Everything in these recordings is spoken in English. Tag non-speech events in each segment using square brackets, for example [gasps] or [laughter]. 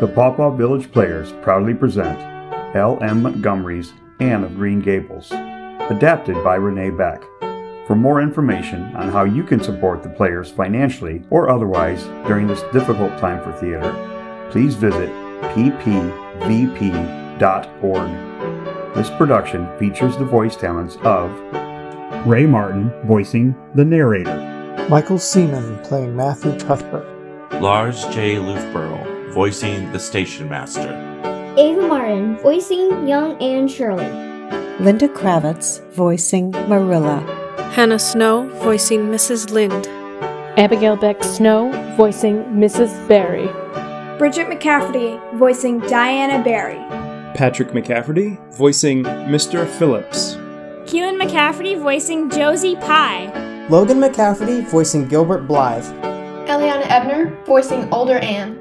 The Pawpaw Village Players proudly present L. M. Montgomery's Anne of Green Gables, adapted by Renee Beck. For more information on how you can support the players financially or otherwise during this difficult time for theater, please visit ppvp.org. This production features the voice talents of Ray Martin voicing the narrator, Michael Seaman playing Matthew Cuthbert, Lars J. Loofburl, voicing the station master. Ava Martin, voicing young Anne Shirley. Linda Kravitz, voicing Marilla. Hannah Snow, voicing Mrs. Lynde. Abigail Beck Snow, voicing Mrs. Barry. Bridget McCafferty, voicing Diana Barry. Patrick McCafferty, voicing Mr. Phillips. Keelan McCafferty, voicing Josie Pye. Logan McCafferty, voicing Gilbert Blythe. Eliana Ebner, voicing Older Anne.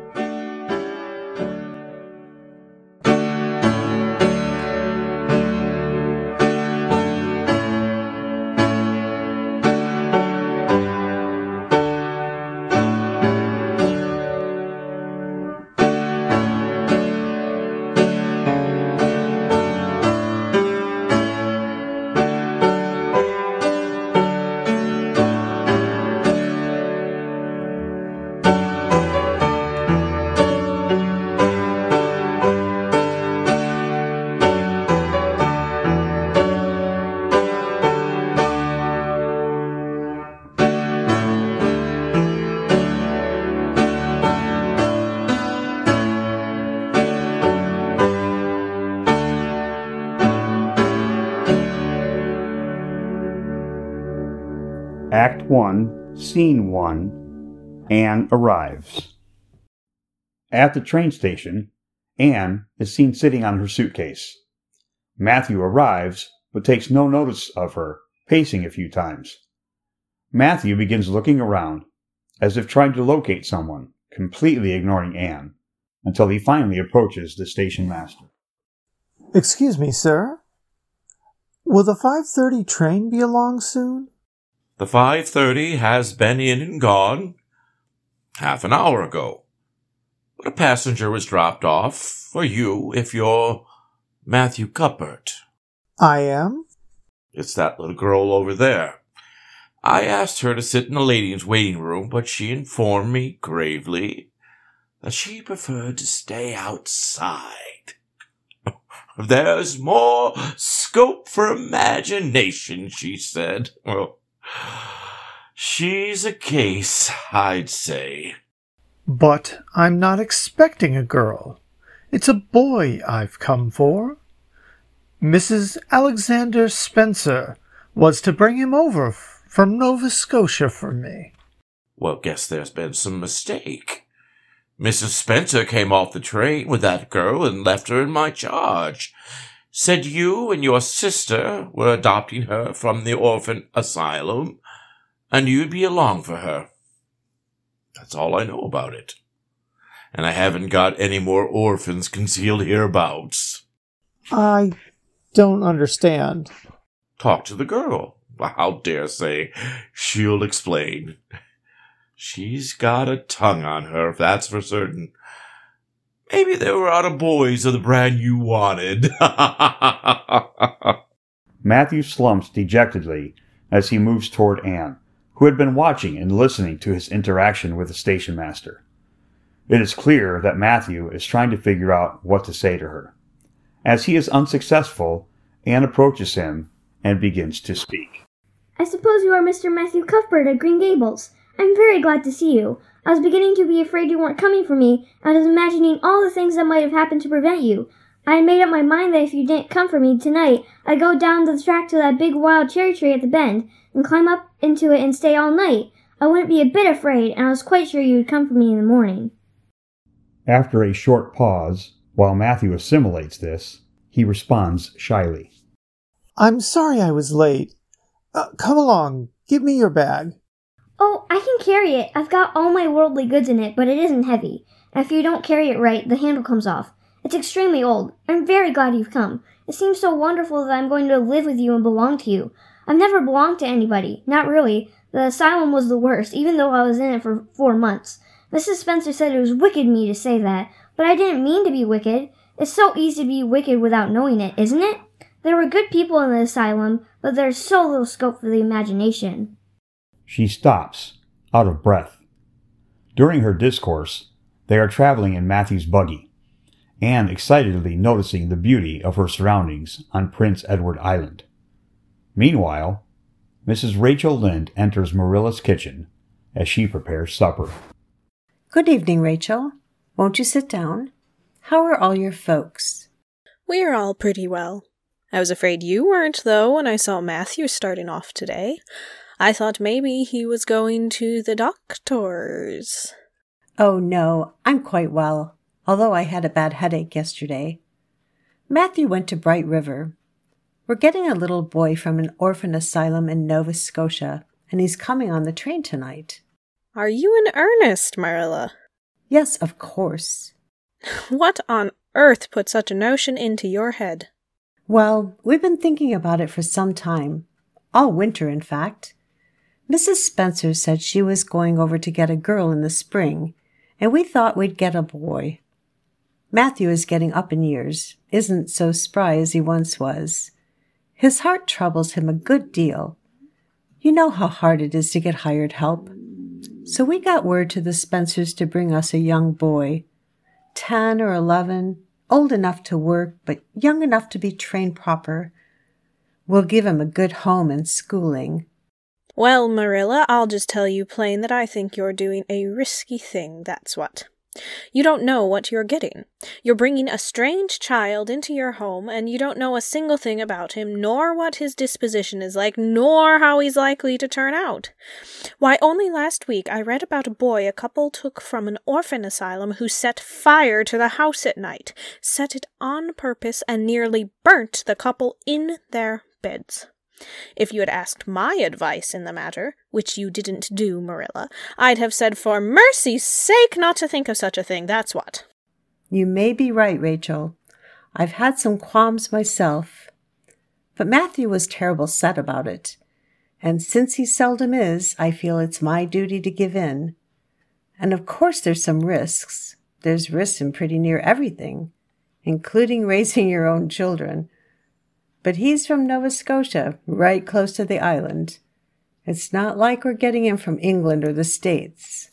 1, Scene 1 Anne arrives. At the train station, Anne is seen sitting on her suitcase. Matthew arrives, but takes no notice of her, pacing a few times. Matthew begins looking around, as if trying to locate someone, completely ignoring Anne, until he finally approaches the station master. Excuse me, sir. Will the 5:30 train be along soon? The 5.30 has been in and gone half an hour ago. But a passenger was dropped off for you if you're Matthew Cuthbert. I am. It's that little girl over there. I asked her to sit in the ladies' waiting room, but she informed me gravely that she preferred to stay outside. [laughs] There's more scope for imagination, she said. Well, she's a case, I'd say. But I'm not expecting a girl. It's a boy I've come for. Mrs. Alexander Spencer was to bring him over f- from Nova Scotia for me. Well, guess there's been some mistake. Mrs. Spencer came off the train with that girl and left her in my charge. Said you and your sister were adopting her from the orphan asylum, and you'd be along for her. That's all I know about it. And I haven't got any more orphans concealed hereabouts. I don't understand. Talk to the girl. I'll dare say she'll explain. She's got a tongue on her, that's for certain. Maybe they were out of boys of the brand you wanted. [laughs] Matthew slumps dejectedly as he moves toward Anne, who had been watching and listening to his interaction with the station master. It is clear that Matthew is trying to figure out what to say to her. As he is unsuccessful, Anne approaches him and begins to speak. I suppose you are Mr. Matthew Cuthbert at Green Gables. I'm very glad to see you. I was beginning to be afraid you weren't coming for me, and I was imagining all the things that might have happened to prevent you. I had made up my mind that if you didn't come for me tonight, I'd go down the track to that big wild cherry tree at the bend, and climb up into it and stay all night. I wouldn't be a bit afraid, and I was quite sure you would come for me in the morning. After a short pause, while Matthew assimilates this, he responds shyly. I'm sorry I was late. Uh, come along, give me your bag. I can carry it. I've got all my worldly goods in it, but it isn't heavy. If you don't carry it right, the handle comes off. It's extremely old. I'm very glad you've come. It seems so wonderful that I'm going to live with you and belong to you. I've never belonged to anybody. Not really. The asylum was the worst, even though I was in it for four months. Mrs. Spencer said it was wicked me to say that, But I didn't mean to be wicked. It's so easy to be wicked without knowing it, isn't it? There were good people in the asylum, but there's so little scope for the imagination. She stops, out of breath. During her discourse, they are traveling in Matthew's buggy, Anne excitedly noticing the beauty of her surroundings on Prince Edward Island. Meanwhile, Mrs. Rachel Lynde enters Marilla's kitchen as she prepares supper. Good evening, Rachel. Won't you sit down? How are all your folks? We are all pretty well. I was afraid you weren't, though, when I saw Matthew starting off today. I thought maybe he was going to the doctor's. Oh, no, I'm quite well, although I had a bad headache yesterday. Matthew went to Bright River. We're getting a little boy from an orphan asylum in Nova Scotia, and he's coming on the train tonight. Are you in earnest, Marilla? Yes, of course. [laughs] What on earth put such a notion into your head? Well, we've been thinking about it for some time. All winter, in fact. Mrs. Spencer said she was going over to get a girl in the spring, and we thought we'd get a boy. Matthew is getting up in years, isn't so spry as he once was. His heart troubles him a good deal. You know how hard it is to get hired help. So we got word to the Spencers to bring us a young boy, ten or eleven, old enough to work, but young enough to be trained proper. We'll give him a good home and schooling. Well, Marilla, I'll just tell you plain that I think you're doing a risky thing, that's what. You don't know what you're getting. You're bringing a strange child into your home, and you don't know a single thing about him, nor what his disposition is like, nor how he's likely to turn out. Why, only last week I read about a boy a couple took from an orphan asylum who set fire to the house at night, set it on purpose, and nearly burnt the couple in their beds. If you had asked my advice in the matter, which you didn't do, Marilla, I'd have said for mercy's sake not to think of such a thing, that's what. You may be right, Rachel. I've had some qualms myself. But Matthew was terrible set about it. And since he seldom is, I feel it's my duty to give in. And of course there's some risks. There's risks in pretty near everything, including [laughs] raising your own children. But he's from Nova Scotia, right close to the island. It's not like we're getting him from England or the States.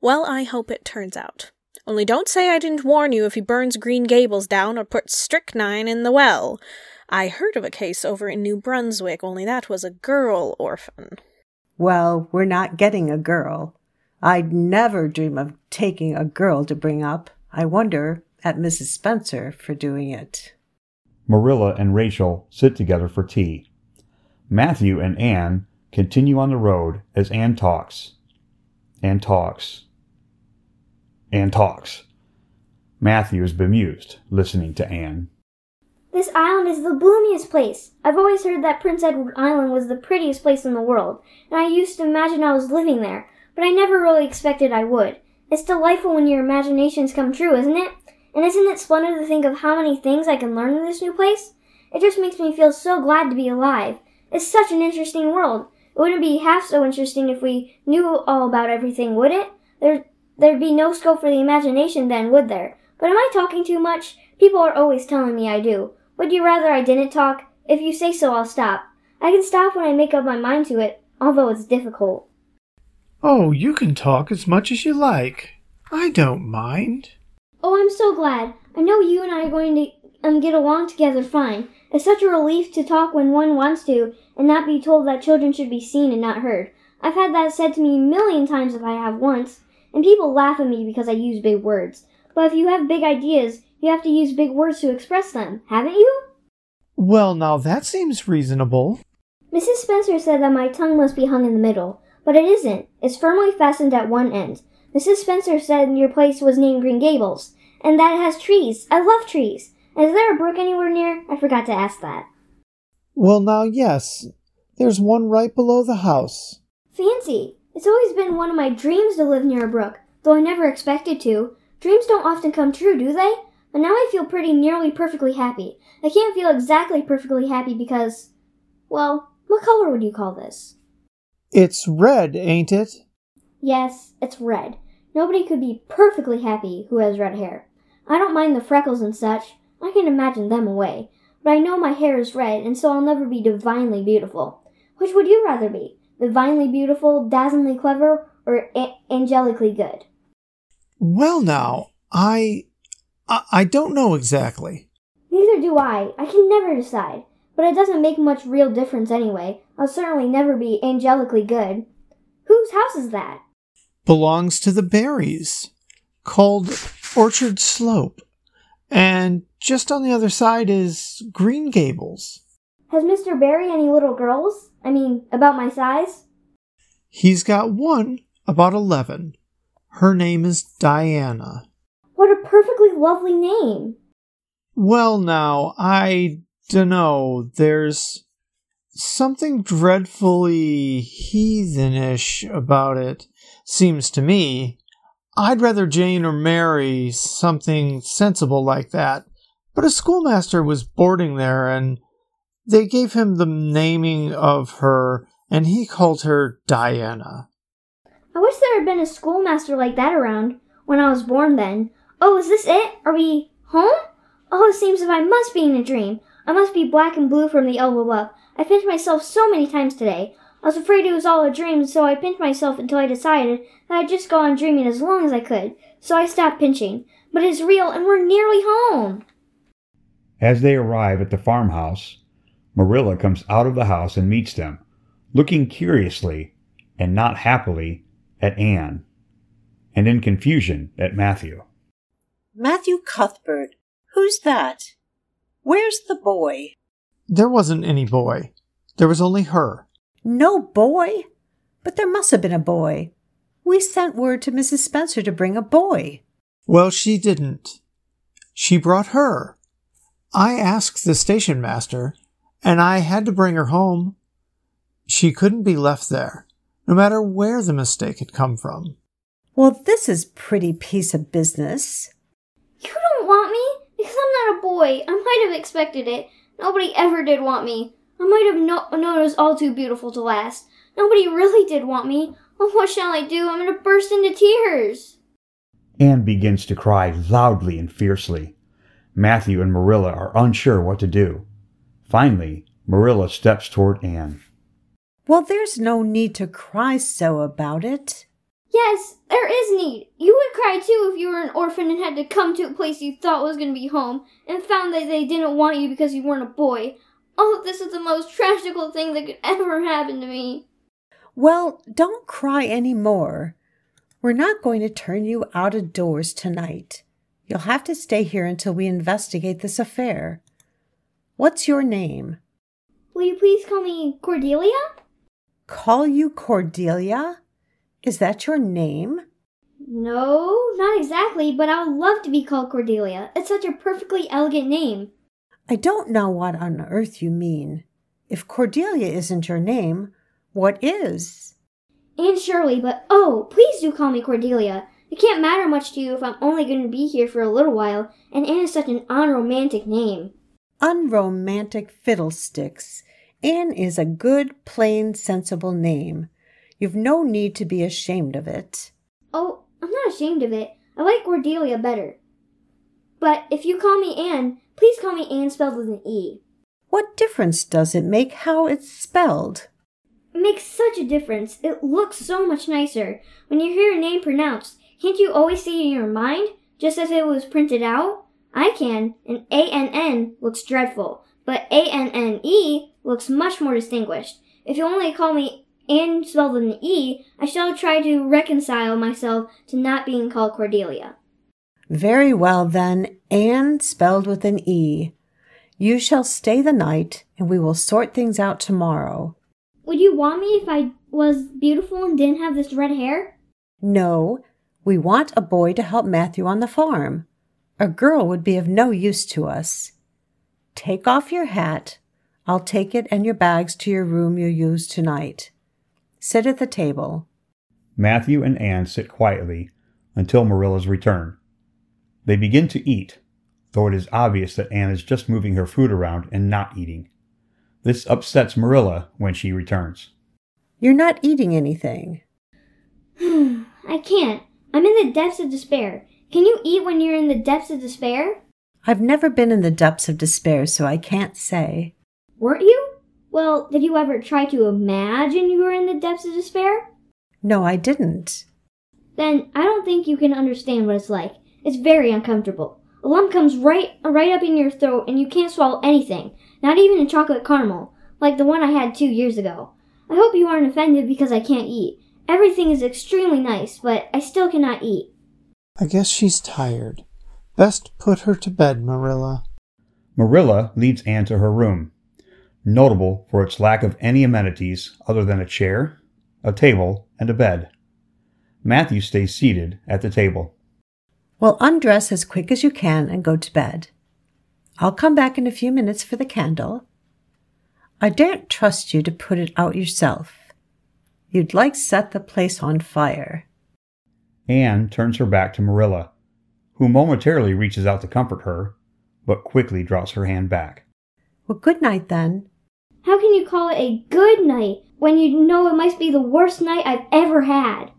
Well, I hope it turns out. Only don't say I didn't warn you if he burns Green Gables down or puts strychnine in the well. I heard of a case over in New Brunswick, only that was a girl orphan. Well, we're not getting a girl. I'd never dream of taking a girl to bring up. I wonder at Mrs. Spencer for doing it. Marilla and Rachel sit together for tea. Matthew and Anne continue on the road as Anne talks. Anne talks. Anne talks. Matthew is bemused, listening to Anne. This island is the bloomiest place. I've always heard that Prince Edward Island was the prettiest place in the world, and I used to imagine I was living there, but I never really expected I would. It's delightful when your imaginations come true, isn't it? And isn't it splendid to think of how many things I can learn in this new place? It just makes me feel so glad to be alive. It's such an interesting world. It wouldn't be half so interesting if we knew all about everything, would it? There, there'd be no scope for the imagination then, would there? But am I talking too much? People are always telling me I do. Would you rather I didn't talk? If you say so, I'll stop. I can stop when I make up my mind to it, although it's difficult. Oh, you can talk as much as you like. I don't mind. Oh, I'm so glad. I know you and I are going to um, get along together fine. It's such a relief to talk when one wants to and not be told that children should be seen and not heard. I've had that said to me a million times if I have once, and people laugh at me because I use big words. But if you have big ideas, you have to use big words to express them, haven't you? Well, now that seems reasonable. Mrs. Spencer said that my tongue must be hung in the middle, but it isn't. It's firmly fastened at one end. Mrs. Spencer said your place was named Green Gables, and that it has trees. I love trees. Is there a brook anywhere near? I forgot to ask that. Well, now, yes. There's one right below the house. Fancy. It's always been one of my dreams to live near a brook, though I never expected to. Dreams don't often come true, do they? But now I feel pretty nearly perfectly happy. I can't feel exactly perfectly happy because. Well, what color would you call this? It's red, ain't it? Yes, it's red. Nobody could be perfectly happy who has red hair. I don't mind the freckles and such. I can imagine them away. But I know my hair is red, and so I'll never be divinely beautiful. Which would you rather be? Divinely beautiful, dazzlingly clever, or a- angelically good? Well, now, I, I. I don't know exactly. Neither do I. I can never decide. But it doesn't make much real difference anyway. I'll certainly never be angelically good. Whose house is that? Belongs to the Barrys, called Orchard Slope. And just on the other side is Green Gables. Has Mr. Barry any little girls? I mean, about my size? He's got one about 11. Her name is Diana. What a perfectly lovely name. Well, now, I dunno. There's something dreadfully heathenish about it, seems to me. I'd rather Jane or Mary something sensible like that. But a schoolmaster was boarding there, and they gave him the naming of her, and he called her Diana. I wish there had been a schoolmaster like that around when I was born then. Oh, is this it? Are we home? Oh, it seems as if I must be in a dream. I must be black and blue from the elbow up. I pinched myself so many times today. I was afraid it was all a dream, so I pinched myself until I decided that I'd just go on dreaming as long as I could. So I stopped pinching. But it's real, and we're nearly home. As they arrive at the farmhouse, Marilla comes out of the house and meets them, looking curiously and not happily at Anne, and in confusion at Matthew. Matthew Cuthbert, who's that? Where's the boy? There wasn't any boy. There was only her. No boy? But there must have been a boy. We sent word to Mrs. Spencer to bring a boy. Well, she didn't. She brought her. I asked the station master, and I had to bring her home. She couldn't be left there, no matter where the mistake had come from. Well, this is pretty piece of business. You don't want me? Because I'm not a boy. I might have expected it. Nobody ever did want me. I might have no- known it was all too beautiful to last. Nobody really did want me. Oh, what shall I do? I'm going to burst into tears. Anne begins to cry loudly and fiercely. Matthew and Marilla are unsure what to do. Finally, Marilla steps toward Anne. Well, there's no need to cry so about it. Yes, there is need. You would cry too if you were an orphan and had to come to a place you thought was going to be home and found that they didn't want you because you weren't a boy. Oh, this is the most tragical thing that could ever happen to me. Well, don't cry any more. We're not going to turn you out of doors tonight. You'll have to stay here until we investigate this affair. What's your name? Will you please call me Cordelia? Call you Cordelia? Is that your name? No, not exactly, but I would love to be called Cordelia. It's such a perfectly elegant name. I don't know what on earth you mean. If Cordelia isn't your name, what is? Anne Shirley, but oh, please do call me Cordelia. It can't matter much to you if I'm only going to be here for a little while, and Anne is such an unromantic name. Unromantic fiddlesticks. Anne is a good, plain, sensible name. You've no need to be ashamed of it. Oh, I'm not ashamed of it. I like Cordelia better. But if you call me Anne, please call me Anne spelled with an E. What difference does it make how it's spelled? It makes such a difference. It looks so much nicer. When you hear a name pronounced, can't you always see it in your mind, just as it was printed out? I can, and A-N-N looks dreadful, but A-N-N-E looks much more distinguished. If you only call me Anne spelled with an E, I shall try to reconcile myself to not being called Cordelia. Very well, then, Anne spelled with an E. You shall stay the night, and we will sort things out tomorrow. Would you want me if I was beautiful and didn't have this red hair? No, we want a boy to help Matthew on the farm. A girl would be of no use to us. Take off your hat. I'll take it and your bags to your room you'll use tonight. Sit at the table. Matthew and Anne sit quietly until Marilla's return. They begin to eat, though it is obvious that Anne is just moving her food around and not eating. This upsets Marilla when she returns. You're not eating anything. [sighs] I can't. I'm in the depths of despair. Can you eat when you're in the depths of despair? I've never been in the depths of despair, so I can't say. Weren't you? Well, did you ever try to imagine you were in the depths of despair? No, I didn't. Then I don't think you can understand what it's like. It's very uncomfortable. A lump comes right right up in your throat and you can't swallow anything, not even a chocolate caramel, like the one I had 2 years ago. I hope you aren't offended because I can't eat. Everything is extremely nice, but I still cannot eat. I guess she's tired. Best put her to bed, Marilla. Marilla leads Anne to her room, notable for its lack of any amenities other than a chair, a table, and a bed. Matthew stays seated at the table. Well, undress as quick as you can and go to bed. I'll come back in a few minutes for the candle. I daren't trust you to put it out yourself. You'd like set the place on fire. Anne turns her back to Marilla, who momentarily reaches out to comfort her, but quickly draws her hand back. Well, good night then. How can you call it a good night when you know it must be the worst night I've ever had?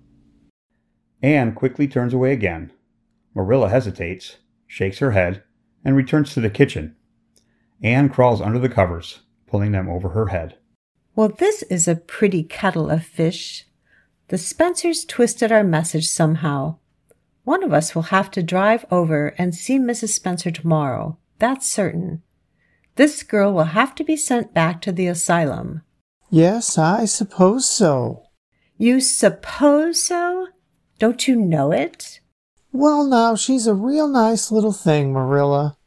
Anne quickly turns away again. Marilla hesitates, shakes her head, and returns to the kitchen. Anne crawls under the covers, pulling them over her head. Well, this is a pretty kettle of fish. The Spencers twisted our message somehow. One of us will have to drive over and see Mrs. Spencer tomorrow. That's certain. This girl will have to be sent back to the asylum. Yes, I suppose so. You suppose so? Don't you know it? Well, now, she's a real nice little thing, Marilla.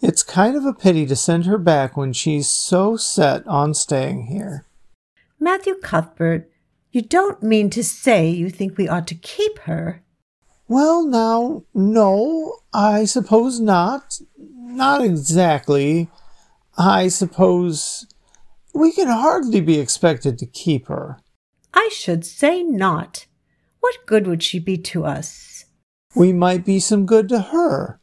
It's kind of a pity to send her back when she's so set on staying here. Matthew Cuthbert, you don't mean to say you think we ought to keep her? Well, now, no, I suppose not. Not exactly. I suppose we can hardly be expected to keep her. I should say not. What good would she be to us? We might be some good to her.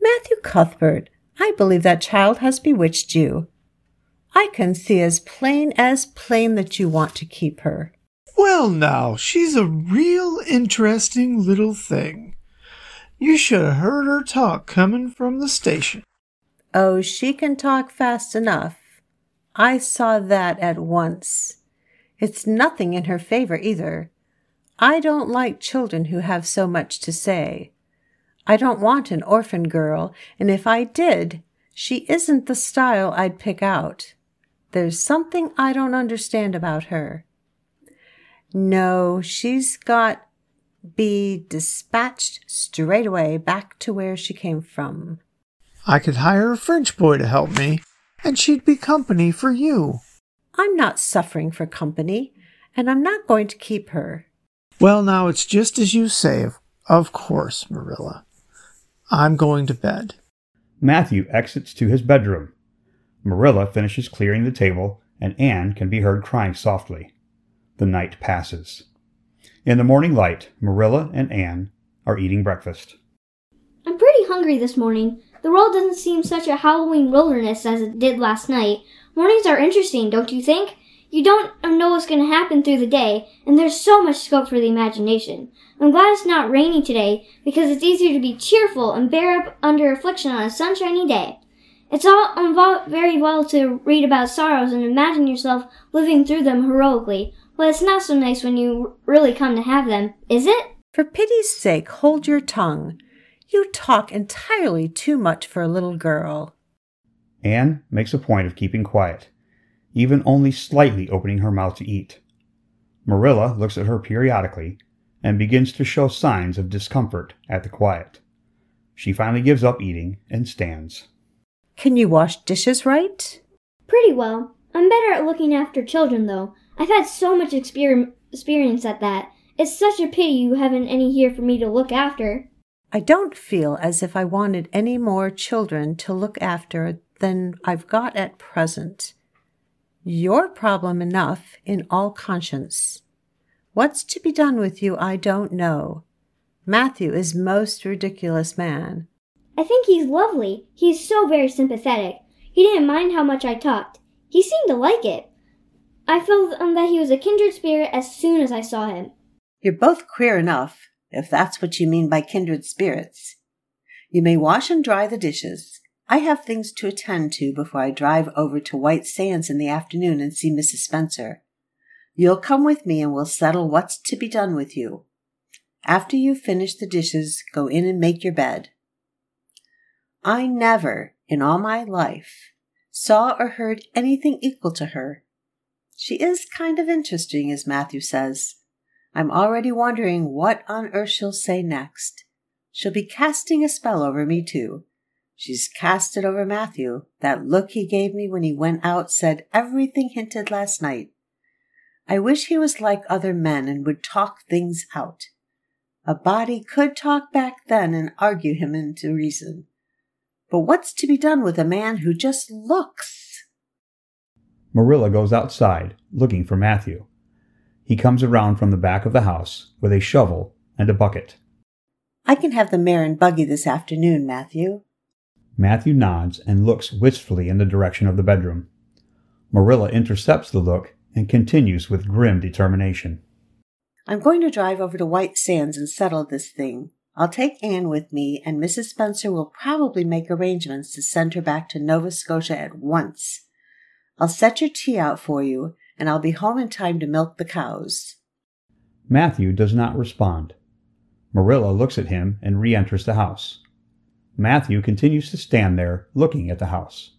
Matthew Cuthbert, I believe that child has bewitched you. I can see as plain as plain that you want to keep her. Well, now, she's a real interesting little thing. You should have heard her talk coming from the station. Oh, she can talk fast enough. I saw that at once. It's nothing in her favor either. I don't like children who have so much to say. I don't want an orphan girl, and if I did, she isn't the style I'd pick out. There's something I don't understand about her. No, she's got be dispatched straight away back to where she came from. I could hire a French boy to help me, and she'd be company for you. I'm not suffering for company, and I'm not going to keep her. Well, now it's just as you say, of, of course, Marilla. I'm going to bed. Matthew exits to his bedroom. Marilla finishes clearing the table, and Anne can be heard crying softly. The night passes. In the morning light, Marilla and Anne are eating breakfast. I'm pretty hungry this morning. The world doesn't seem such a Halloween wilderness as it did last night. Mornings are interesting, don't you think? You don't know what's going to happen through the day, and there's so much scope for the imagination. I'm glad it's not rainy today because it's easier to be cheerful and bear up under affliction on a sunshiny day. It's all um, very well to read about sorrows and imagine yourself living through them heroically, but it's not so nice when you really come to have them, is it? For pity's sake, hold your tongue. You talk entirely too much for a little girl. Anne makes a point of keeping quiet, even only slightly opening her mouth to eat. Marilla looks at her periodically and begins to show signs of discomfort at the quiet. She finally gives up eating and stands. Can you wash dishes right? Pretty well. I'm better at looking after children, though. I've had so much exper- experience at that. It's such a pity you haven't any here for me to look after. I don't feel as if I wanted any more children to look after than I've got at present. Your problem enough in all conscience. What's to be done with you, I don't know. Matthew is most ridiculous man. I think he's lovely. He's so very sympathetic. He didn't mind how much I talked. He seemed to like it. I felt um, that he was a kindred spirit as soon as I saw him. You're both queer enough. if that's what you mean by kindred spirits. You may wash and dry the dishes. I have things to attend to before I drive over to White Sands in the afternoon and see Mrs. Spencer. You'll come with me and we'll settle what's to be done with you. After you've finished the dishes, go in and make your bed. I never, in all my life, saw or heard anything equal to her. She is kind of interesting, as Matthew says. I'm already wondering what on earth she'll say next. She'll be casting a spell over me, too. She's cast it over Matthew. That look he gave me when he went out said everything hinted last night. I wish he was like other men and would talk things out. A body could talk back then and argue him into reason. But what's to be done with a man who just looks? Marilla goes outside, looking for Matthew. He comes around from the back of the house with a shovel and a bucket. I can have the mare and buggy this afternoon, Matthew. Matthew nods and looks wistfully in the direction of the bedroom. Marilla intercepts the look and continues with grim determination. I'm going to drive over to White Sands and settle this thing. I'll take Anne with me, and Mrs. Spencer will probably make arrangements to send her back to Nova Scotia at once. I'll set your tea out for you, and I'll be home in time to milk the cows. Matthew does not respond. Marilla looks at him and re enters the house. Matthew continues to stand there, looking at the house.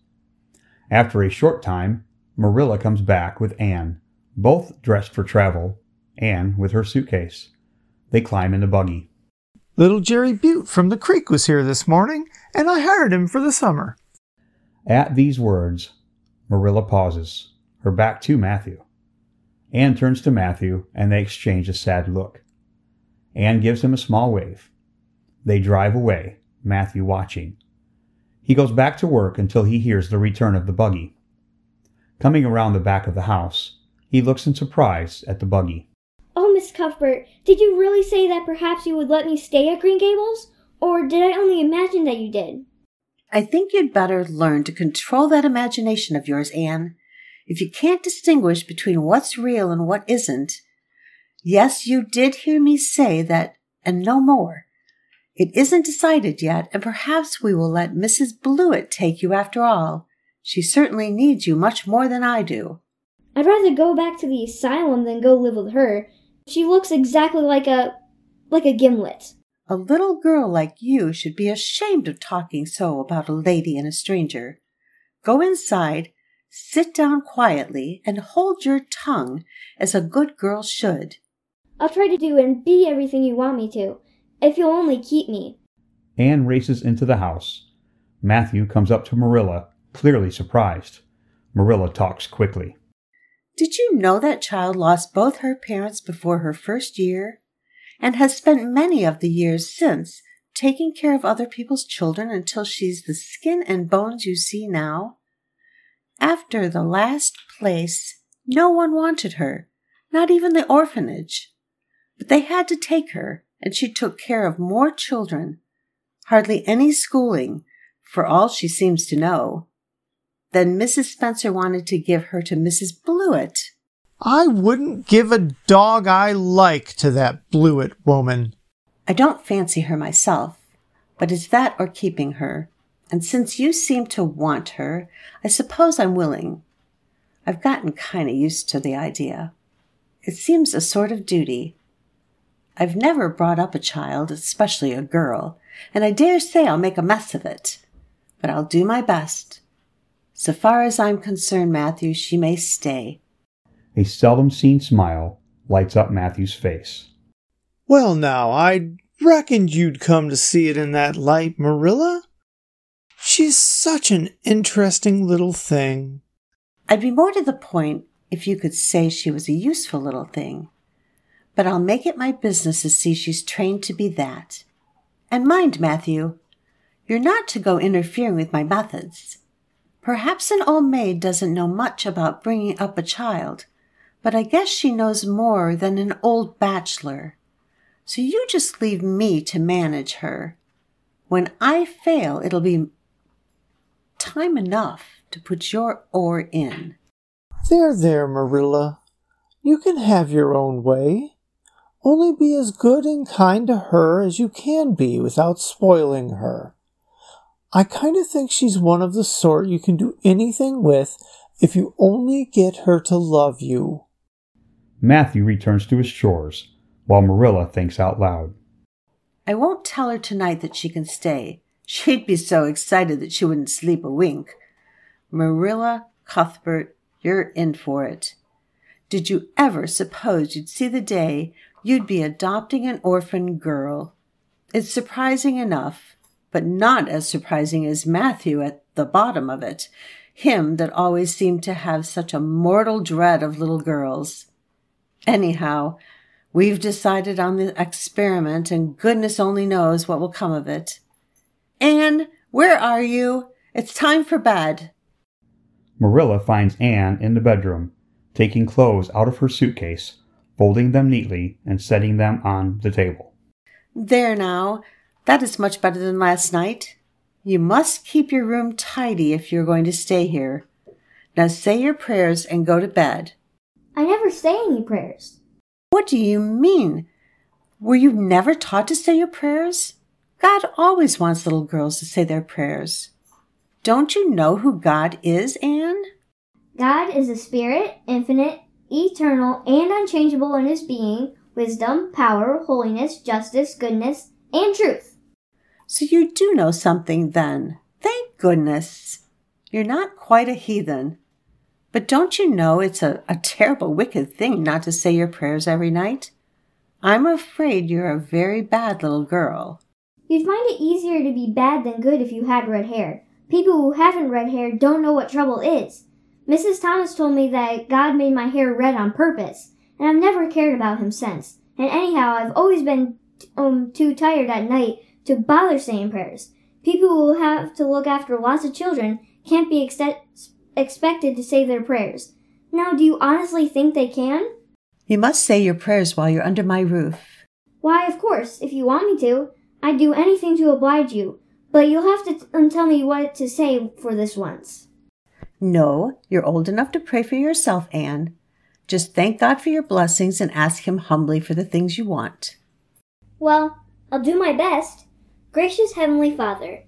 After a short time, Marilla comes back with Anne, both dressed for travel, Anne with her suitcase. They climb in the buggy. Little Jerry Buote from the creek was here this morning, and I hired him for the summer. At these words, Marilla pauses, her back to Matthew. Anne turns to Matthew, and they exchange a sad look. Anne gives him a small wave. They drive away, Matthew watching. He goes back to work until he hears the return of the buggy. Coming around the back of the house, he looks in surprise at the buggy. Oh, Miss Cuthbert, did you really say that perhaps you would let me stay at Green Gables? Or did I only imagine that you did? I think you'd better learn to control that imagination of yours, Anne. If you can't distinguish between what's real and what isn't, yes, you did hear me say that and no more. It isn't decided yet, and perhaps we will let Mrs. Blewett take you after all. She certainly needs you much more than I do. I'd rather go back to the asylum than go live with her. She looks exactly like a like a gimlet. A little girl like you should be ashamed of talking so about a lady and a stranger. Go inside, sit down quietly, and hold your tongue as a good girl should. I'll try to do and be everything you want me to. If you'll only keep me. Anne races into the house. Matthew comes up to Marilla, clearly surprised. Marilla talks quickly. Did you know that child lost both her parents before her first year and has spent many of the years since taking care of other people's children until she's the skin and bones you see now? After the last place, no one wanted her, not even the orphanage. But they had to take her and she took care of more children, hardly any schooling, for all she seems to know. Then Mrs. Spencer wanted to give her to Mrs. Blewett. I wouldn't give a dog I like to that Blewett woman. I don't fancy her myself, but it's that or keeping her. And since you seem to want her, I suppose I'm willing. I've gotten kind of used to the idea. It seems a sort of duty. I've never brought up a child, especially a girl, and I dare say I'll make a mess of it. But I'll do my best. So far as I'm concerned, Matthew, she may stay. A seldom seen smile lights up Matthew's face. Well, now, I reckoned you'd come to see it in that light, Marilla. She's such an interesting little thing. I'd be more to the point if you could say she was a useful little thing but I'll make it my business to see she's trained to be that. And mind, Matthew, you're not to go interfering with my methods. Perhaps an old maid doesn't know much about bringing up a child, but I guess she knows more than an old bachelor. So you just leave me to manage her. When I fail, it'll be time enough to put your oar in. There, there, Marilla. You can have your own way. Only be as good and kind to her as you can be without spoiling her. I kind of think she's one of the sort you can do anything with if you only get her to love you. Matthew returns to his chores, while Marilla thinks out loud. I won't tell her tonight that she can stay. She'd be so excited that she wouldn't sleep a wink. Marilla Cuthbert, you're in for it. Did you ever suppose you'd see the day you'd be adopting an orphan girl? It's surprising enough, but not as surprising as Matthew at the bottom of it, him that always seemed to have such a mortal dread of little girls. Anyhow, we've decided on the experiment, and goodness only knows what will come of it. Anne, where are you? It's time for bed. Marilla finds Anne in the bedroom, taking clothes out of her suitcase, folding them neatly, and setting them on the table. There now, that is much better than last night. You must keep your room tidy if you're going to stay here. Now say your prayers and go to bed. I never say any prayers. What do you mean? Were you never taught to say your prayers? God always wants little girls to say their prayers. Don't you know who God is, Anne? God is a spirit, infinite, eternal, and unchangeable in his being, wisdom, power, holiness, justice, goodness, and truth. So you do know something then. Thank goodness. You're not quite a heathen. But don't you know it's a, a terrible, wicked thing not to say your prayers every night? I'm afraid you're a very bad little girl. You'd find it easier to be bad than good if you had red hair. People who haven't red hair don't know what trouble is. Mrs. Thomas told me that God made my hair red on purpose, and I've never cared about him since. And anyhow, I've always been um, too tired at night to bother saying prayers. People who have to look after lots of children can't be ex- expected to say their prayers. Now, do you honestly think they can? You must say your prayers while you're under my roof. Why, of course, if you want me to. I'd do anything to oblige you. But you'll have to t- tell me what to say for this once. No, you're old enough to pray for yourself, Anne. Just thank God for your blessings and ask Him humbly for the things you want. Well, I'll do my best. Gracious Heavenly Father.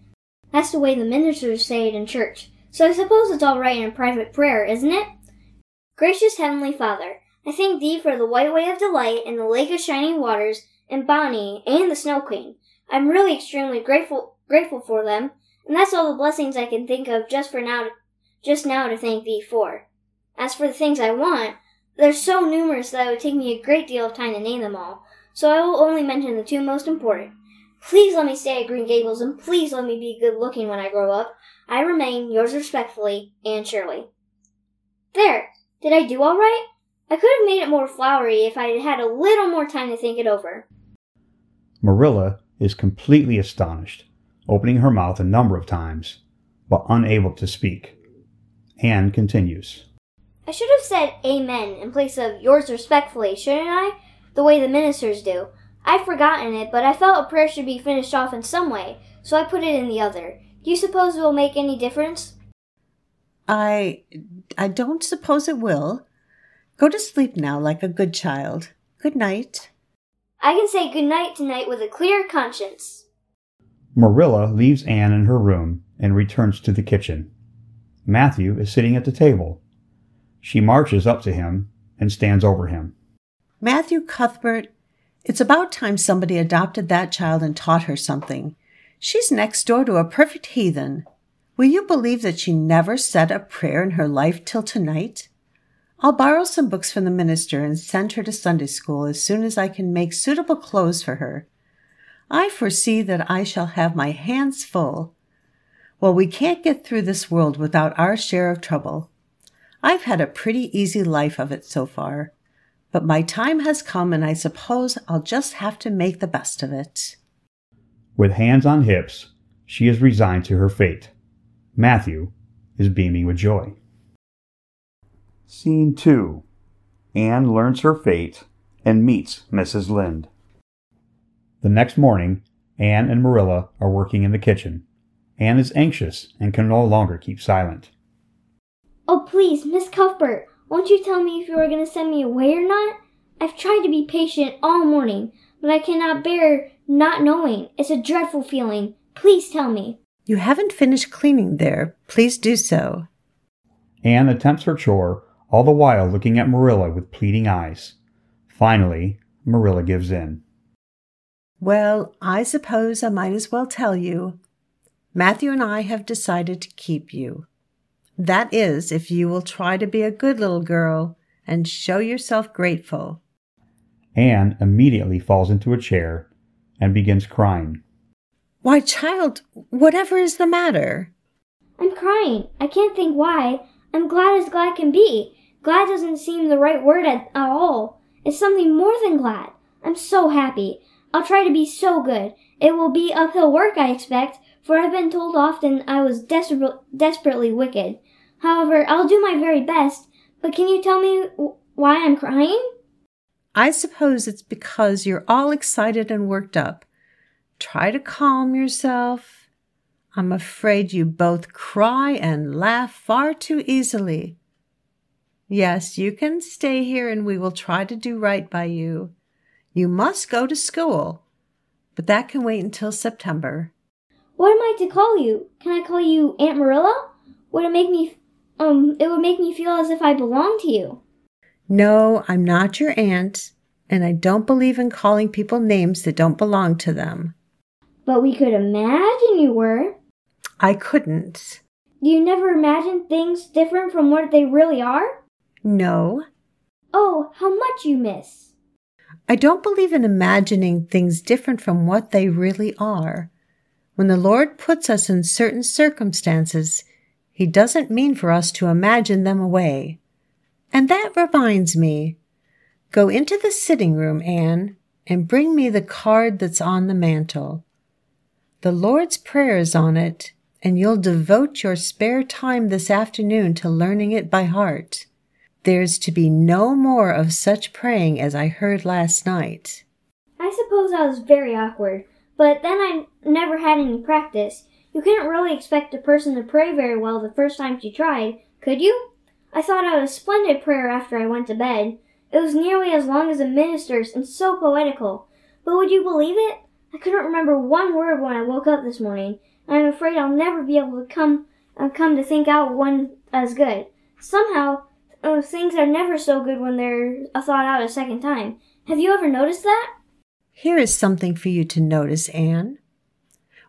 That's the way the ministers say it in church, so I suppose it's all right in a private prayer, isn't it? Gracious Heavenly Father, I thank Thee for the White Way of Delight and the Lake of Shining Waters and Bonnie and the Snow Queen. I'm really extremely grateful grateful for them, and that's all the blessings I can think of just for now, just now to thank thee for. As for the things I want, they're so numerous that it would take me a great deal of time to name them all, so I will only mention the two most important. Please let me stay at Green Gables, and please let me be good looking when I grow up. I remain yours respectfully, Anne Shirley. There! Did I do all right? I could have made it more flowery if I had had a little more time to think it over. Marilla is completely astonished opening her mouth a number of times, but unable to speak. Anne continues. I should have said Amen in place of yours respectfully, shouldn't I? The way the ministers do. I've forgotten it, but I felt a prayer should be finished off in some way, so I put it in the other. Do you suppose it will make any difference? I I don't suppose it will. Go to sleep now like a good child. Good night. I can say good night tonight with a clear conscience. Marilla leaves Anne in her room and returns to the kitchen. Matthew is sitting at the table. She marches up to him and stands over him. Matthew Cuthbert, it's about time somebody adopted that child and taught her something. She's next door to a perfect heathen. Will you believe that she never said a prayer in her life till tonight? I'll borrow some books from the minister and send her to Sunday school as soon as I can make suitable clothes for her. I foresee that I shall have my hands full. Well, we can't get through this world without our share of trouble. I've had a pretty easy life of it so far, but my time has come and I suppose I'll just have to make the best of it. With hands on hips, she is resigned to her fate. Matthew is beaming with joy. Scene 2 Anne learns her fate and meets Mrs. Lynde. The next morning, Anne and Marilla are working in the kitchen. Anne is anxious and can no longer keep silent. Oh, please, Miss Cuthbert, won't you tell me if you are going to send me away or not? I've tried to be patient all morning, but I cannot bear not knowing. It's a dreadful feeling. Please tell me. You haven't finished cleaning there. Please do so. Anne attempts her chore, all the while looking at Marilla with pleading eyes. Finally, Marilla gives in. Well, I suppose I might as well tell you. Matthew and I have decided to keep you. That is, if you will try to be a good little girl and show yourself grateful. Anne immediately falls into a chair and begins crying. Why, child, whatever is the matter? I'm crying. I can't think why. I'm glad as glad can be. Glad doesn't seem the right word at, at all. It's something more than glad. I'm so happy. I'll try to be so good. It will be uphill work, I expect, for I've been told often I was desper- desperately wicked. However, I'll do my very best. But can you tell me w- why I'm crying? I suppose it's because you're all excited and worked up. Try to calm yourself. I'm afraid you both cry and laugh far too easily. Yes, you can stay here and we will try to do right by you. You must go to school, but that can wait until September. What am I to call you? Can I call you Aunt Marilla? Would it make me um it would make me feel as if I belonged to you. No, I'm not your aunt, and I don't believe in calling people names that don't belong to them. But we could imagine you were. I couldn't. Do you never imagine things different from what they really are? No. Oh, how much you miss. I don't believe in imagining things different from what they really are. When the Lord puts us in certain circumstances, He doesn't mean for us to imagine them away. And that reminds me. Go into the sitting room, Anne, and bring me the card that's on the mantel. The Lord's Prayer is on it, and you'll devote your spare time this afternoon to learning it by heart. There's to be no more of such praying as I heard last night. I suppose I was very awkward, but then I never had any practice. You couldn't really expect a person to pray very well the first time she tried, could you? I thought out a splendid prayer after I went to bed. It was nearly as long as a minister's and so poetical. But would you believe it? I couldn't remember one word when I woke up this morning, and I'm afraid I'll never be able to come uh, come to think out one as good. Somehow, uh, things are never so good when they're thought out a second time. Have you ever noticed that? Here is something for you to notice, Anne.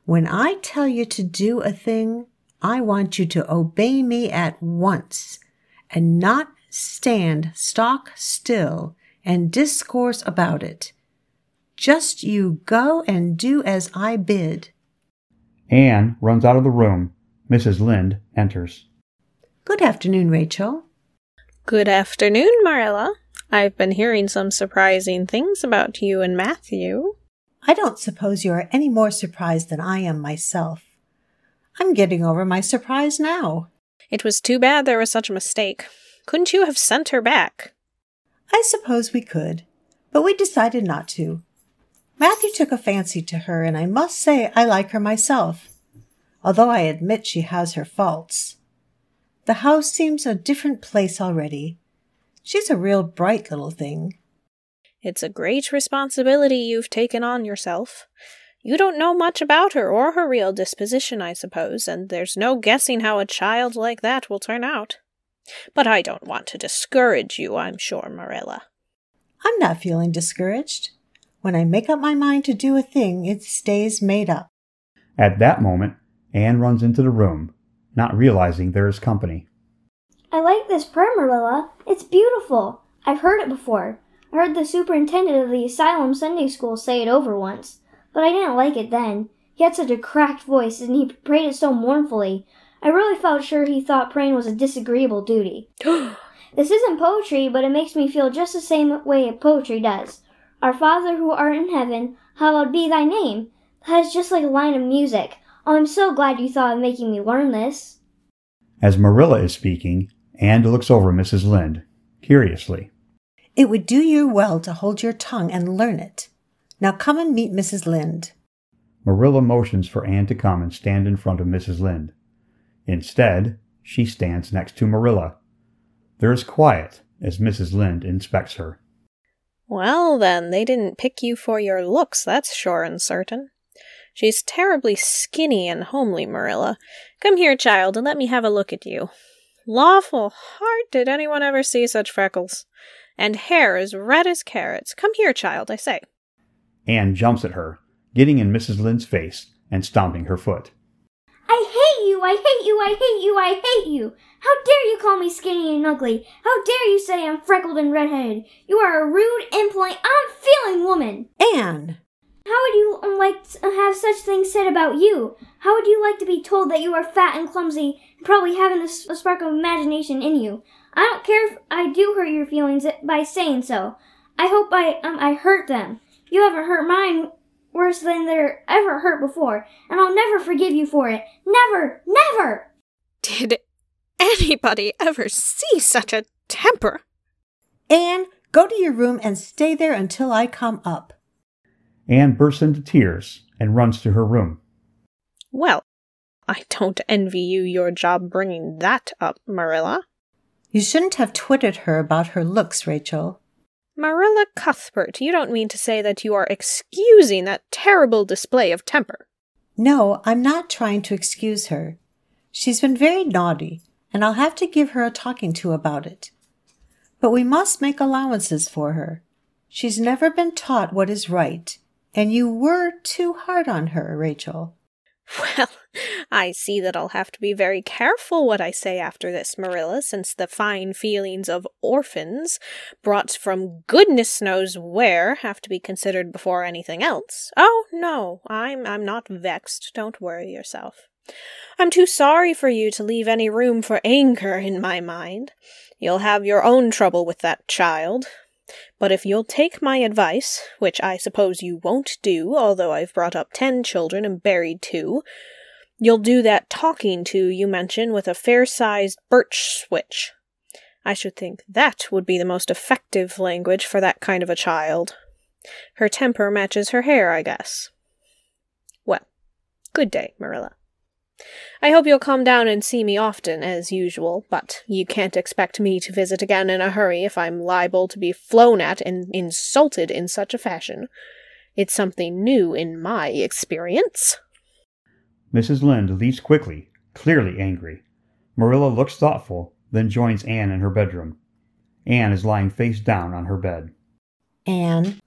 When I tell you to do a thing, I want you to obey me at once and not stand stock still and discourse about it. Just you go and do as I bid. Anne runs out of the room. Mrs. Lynde enters. Good afternoon, Rachel. Good afternoon, Marilla. I've been hearing some surprising things about you and Matthew. I don't suppose you are any more surprised than I am myself. I'm getting over my surprise now. It was too bad there was such a mistake. Couldn't you have sent her back? I suppose we could, but we decided not to. Matthew took a fancy to her, and I must say I like her myself, although I admit she has her faults. The house seems a different place already. She's a real bright little thing. It's a great responsibility you've taken on yourself. You don't know much about her or her real disposition, I suppose, and there's no guessing how a child like that will turn out. But I don't want to discourage you, I'm sure, Marilla. I'm not feeling discouraged. When I make up my mind to do a thing, it stays made up. At that moment, Anne runs into the room, not realizing there is company. I like this prayer, Marilla. It's beautiful. I've heard it before. I heard the superintendent of the asylum Sunday school say it over once, but I didn't like it then. He had such a cracked voice, and he prayed it so mournfully. I really felt sure he thought praying was a disagreeable duty. [gasps] this isn't poetry, but it makes me feel just the same way poetry does. Our Father who art in heaven, hallowed be thy name. That is just like a line of music. Oh, I'm so glad you thought of making me learn this. As Marilla is speaking, Anne looks over Mrs. Lynde, curiously. It would do you well to hold your tongue and learn it. Now come and meet Mrs. Lynde. Marilla motions for Anne to come and stand in front of Mrs. Lynde. Instead, she stands next to Marilla. There is quiet as Mrs. Lynde inspects her. Well, then, they didn't pick you for your looks, that's sure and certain. She's terribly skinny and homely, Marilla. Come here, child, and let me have a look at you. Lawful heart, did anyone ever see such freckles? And hair as red as carrots. Come here, child, I say. Anne jumps at her, getting in Mrs. Lynde's face and stomping her foot. I hate you! I hate you! I hate you! I hate you! How dare you call me skinny and ugly? How dare you say I'm freckled and redheaded? You are a rude, impolite, unfeeling woman! Anne! How would you um, like to have such things said about you? How would you like to be told that you are fat and clumsy and probably haven't a, a spark of imagination in you? I don't care if I do hurt your feelings by saying so. I hope I um, I hurt them. You haven't hurt mine worse than they're ever hurt before, and I'll never forgive you for it. Never, never! Did anybody ever see such a temper? Anne, go to your room and stay there until I come up. Anne bursts into tears and runs to her room. Well, I don't envy you your job bringing that up, Marilla. You shouldn't have twitted her about her looks, Rachel. Marilla Cuthbert, you don't mean to say that you are excusing that terrible display of temper. No, I'm not trying to excuse her. She's been very naughty, and I'll have to give her a talking to about it. But we must make allowances for her. She's never been taught what is right, and you were too hard on her, Rachel. [laughs] Well, I see that I'll have to be very careful what I say after this, Marilla, since the fine feelings of orphans, brought from goodness knows where, have to be considered before anything else. Oh, no, I'm I'm not vexed. Don't worry yourself. I'm too sorry for you to leave any room for anger in my mind. You'll have your own trouble with that child. But if you'll take my advice, which I suppose you won't do, although I've brought up ten children and buried two, you'll do that talking to you mention with a fair sized birch switch. I should think that would be the most effective language for that kind of a child. Her temper matches her hair, I guess. Well, good day, Marilla. I hope you'll come down and see me often, as usual, but you can't expect me to visit again in a hurry if I'm liable to be flown at and insulted in such a fashion. It's something new in my experience. Mrs. Lynde leaves quickly, clearly angry. Marilla looks thoughtful, then joins Anne in her bedroom. Anne is lying face down on her bed. Anne,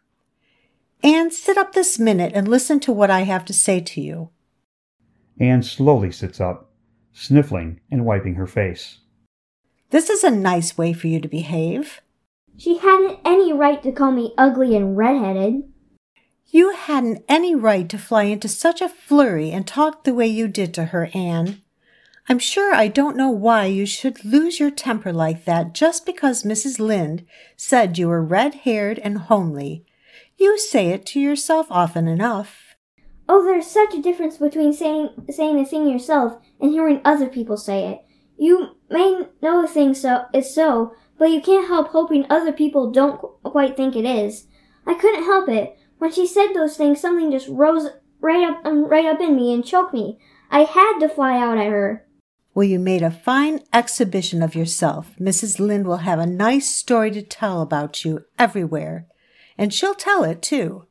Anne, sit up this minute and listen to what I have to say to you. Anne slowly sits up, sniffling and wiping her face. This is a nice way for you to behave. She hadn't any right to call me ugly and redheaded. You hadn't any right to fly into such a flurry and talk the way you did to her, Anne. I'm sure I don't know why you should lose your temper like that just because Mrs. Lynde said you were red haired and homely. You say it to yourself often enough. Oh, there's such a difference between saying saying a thing yourself and hearing other people say it. You may know a thing so is so, but you can't help hoping other people don't quite think it is. I couldn't help it. When she said those things, something just rose right up um, right up in me and choked me. I had to fly out at her. Well, you made a fine exhibition of yourself. Mrs. Lynde will have a nice story to tell about you everywhere, and she'll tell it too.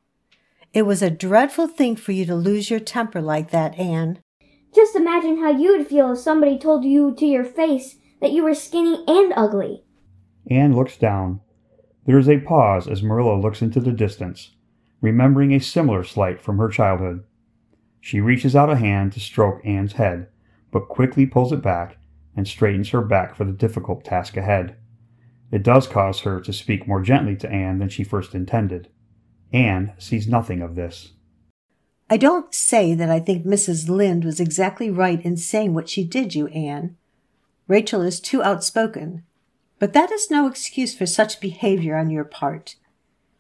It was a dreadful thing for you to lose your temper like that, Anne. Just imagine how you'd feel if somebody told you to your face that you were skinny and ugly. Anne looks down. There is a pause as Marilla looks into the distance, remembering a similar slight from her childhood. She reaches out a hand to stroke Anne's head, but quickly pulls it back and straightens her back for the difficult task ahead. It does cause her to speak more gently to Anne than she first intended. Anne sees nothing of this. I don't say that I think Mrs. Lynde was exactly right in saying what she did you, Anne. Rachel is too outspoken, but that is no excuse for such behavior on your part.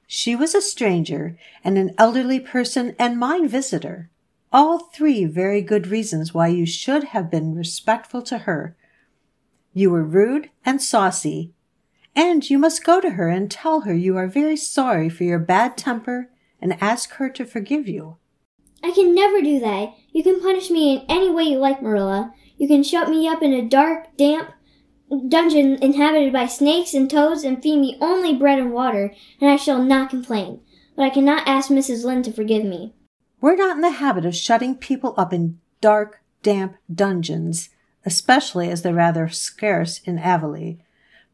She was a stranger and an elderly person and my visitor. All three very good reasons why you should have been respectful to her. You were rude and saucy, and you must go to her and tell her you are very sorry for your bad temper and ask her to forgive you. I can never do that. You can punish me in any way you like, Marilla. You can shut me up in a dark, damp, dungeon inhabited by snakes and toads and feed me only bread and water, and I shall not complain. But I cannot ask Mrs. Lynde to forgive me. We're not in the habit of shutting people up in dark, damp dungeons, especially as they're rather scarce in Avonlea.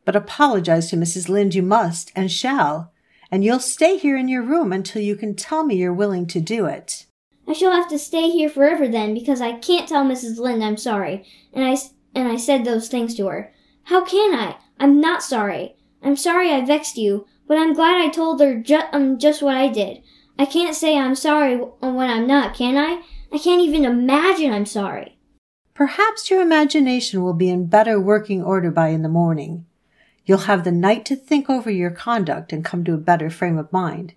But apologize to Mrs. Lynde you must and shall, and you'll stay here in your room until you can tell me you're willing to do it. I shall have to stay here forever then, because I can't tell Mrs. Lynde I'm sorry, and I and I said those things to her. How can I? I'm not sorry. I'm sorry I vexed you, but I'm glad I told her ju- um, just what I did. I can't say I'm sorry when I'm not, can I? I can't even imagine I'm sorry. Perhaps your imagination will be in better working order by in the morning. You'll have the night to think over your conduct and come to a better frame of mind.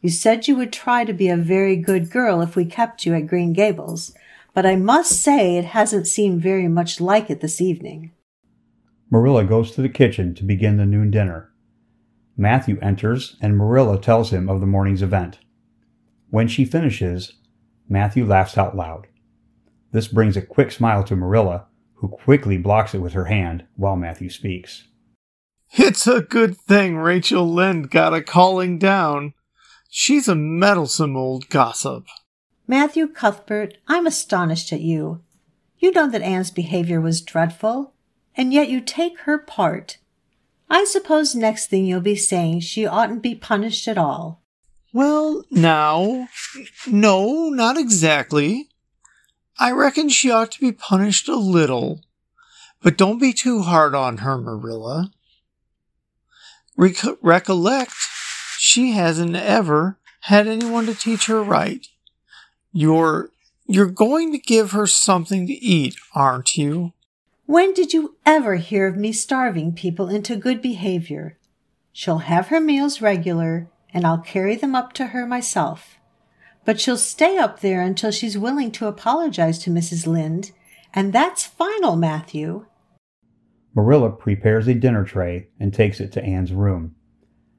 You said you would try to be a very good girl if we kept you at Green Gables, but I must say it hasn't seemed very much like it this evening. Marilla goes to the kitchen to begin the noon dinner. Matthew enters and Marilla tells him of the morning's event. When she finishes, Matthew laughs out loud. This brings a quick smile to Marilla, who quickly blocks it with her hand while Matthew speaks. It's a good thing Rachel Lynde got a calling down. She's a meddlesome old gossip. Matthew Cuthbert, I'm astonished at you. You know that Anne's behavior was dreadful, and yet you take her part. I suppose next thing you'll be saying she oughtn't be punished at all. Well, now, no, not exactly. I reckon she ought to be punished a little. But don't be too hard on her, Marilla. Rec- recollect, she hasn't ever had anyone to teach her right. You're you're going to give her something to eat, aren't you? When did you ever hear of me starving people into good behavior? She'll have her meals regular, and I'll carry them up to her myself. But she'll stay up there until she's willing to apologize to Mrs. Lynde, and that's final, Matthew. Marilla prepares a dinner tray and takes it to Anne's room.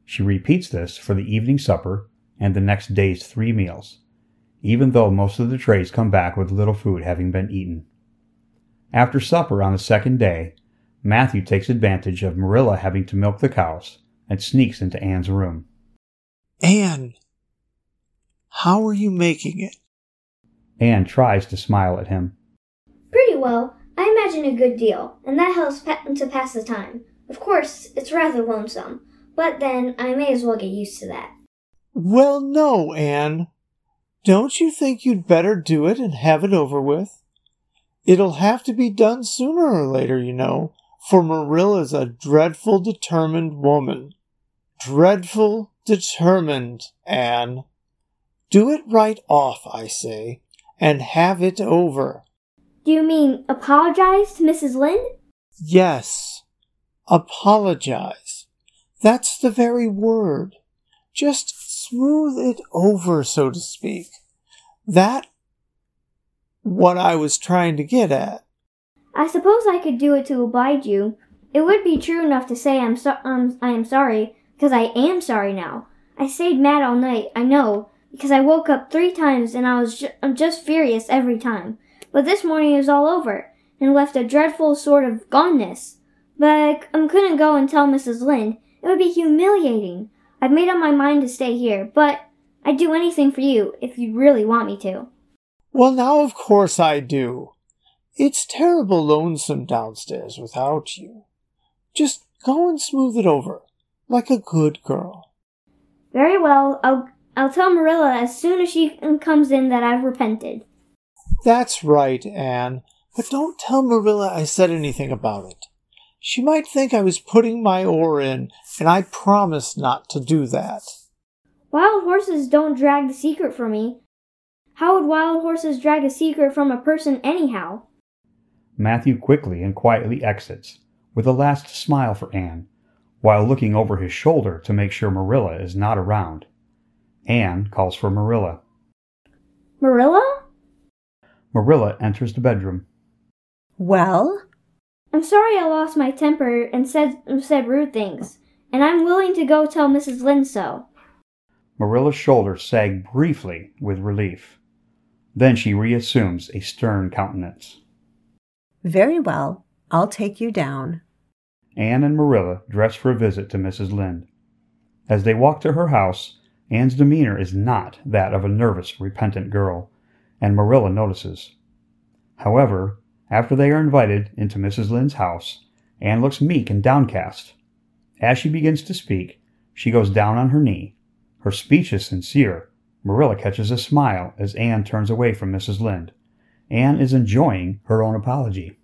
She repeats this for the evening supper and the next day's three meals even though most of the trays come back with little food having been eaten. After supper on the second day, Matthew takes advantage of Marilla having to milk the cows and sneaks into Anne's room. Anne, how are you making it? Anne tries to smile at him. Pretty well. I imagine a good deal, and that helps to pass the time. Of course, it's rather lonesome, but then I may as well get used to that. Well, no, Anne. Don't you think you'd better do it and have it over with? It'll have to be done sooner or later, you know, for Marilla's a dreadful determined woman. Dreadful determined, Anne. Do it right off, I say, and have it over. Do you mean apologize to Mrs. Lynde? Yes, apologize. That's the very word. Just smooth it over, so to speak. That what I was trying to get at. I suppose I could do it to oblige you. It would be true enough to say I'm so- um, I am sorry, because I am sorry now. I stayed mad all night, I know, because I woke up three times and I was ju- I'm just furious every time. But this morning is all over, and left a dreadful sort of goneness. But I um, couldn't go and tell Mrs. Lynde. It would be humiliating. I've made up my mind to stay here, but I'd do anything for you if you really want me to. Well, now of course I do. It's terrible lonesome downstairs without you. Just go and smooth it over, like a good girl. Very well. I'll I'll tell Marilla as soon as she comes in that I've repented. That's right, Anne. But don't tell Marilla I said anything about it. She might think I was putting my oar in, and I promised not to do that. Wild horses don't drag the secret from me. How would wild horses drag a secret from a person anyhow? Matthew quickly and quietly exits, with a last smile for Anne, while looking over his shoulder to make sure Marilla is not around. Anne calls for Marilla. Marilla? Marilla enters the bedroom. Well? I'm sorry I lost my temper and said said rude things, and I'm willing to go tell Mrs. Lynde so. Marilla's shoulders sag briefly with relief. Then she reassumes a stern countenance. Very well. I'll take you down. Anne and Marilla dress for a visit to Mrs. Lynde. As they walk to her house, Anne's demeanor is not that of a nervous, repentant girl, and Marilla notices. However, after they are invited into Mrs. Lynde's house, Anne looks meek and downcast. As she begins to speak, she goes down on her knee. Her speech is sincere. Marilla catches a smile as Anne turns away from Mrs. Lynde. Anne is enjoying her own apology.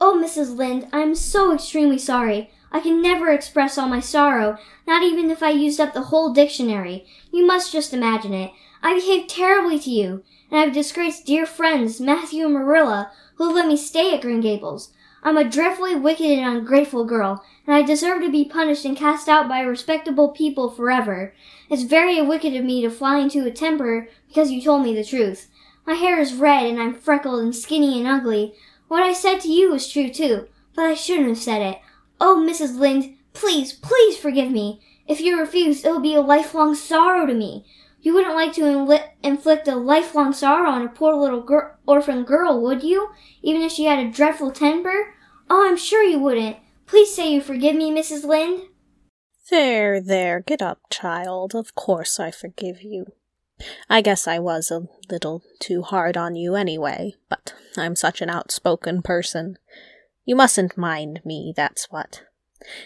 Oh, Mrs. Lynde, I am so extremely sorry. I can never express all my sorrow, not even if I used up the whole dictionary. You must just imagine it. I behaved terribly to you, and I've disgraced dear friends, Matthew and Marilla, who let me stay at Green Gables. I'm a dreadfully wicked and ungrateful girl, and I deserve to be punished and cast out by respectable people forever. It's very wicked of me to fly into a temper because you told me the truth. My hair is red and I'm freckled and skinny and ugly. What I said to you was true too, but I shouldn't have said it. Oh, Mrs. Lynde, please, please forgive me. If you refuse, it will be a lifelong sorrow to me. You wouldn't like to inli- inflict a lifelong sorrow on a poor little gir- orphan girl, would you? Even if she had a dreadful temper? Oh, I'm sure you wouldn't. Please say you forgive me, Mrs. Lynde. There, there, get up, child. Of course I forgive you. I guess I was a little too hard on you anyway, but I'm such an outspoken person. You mustn't mind me, that's what.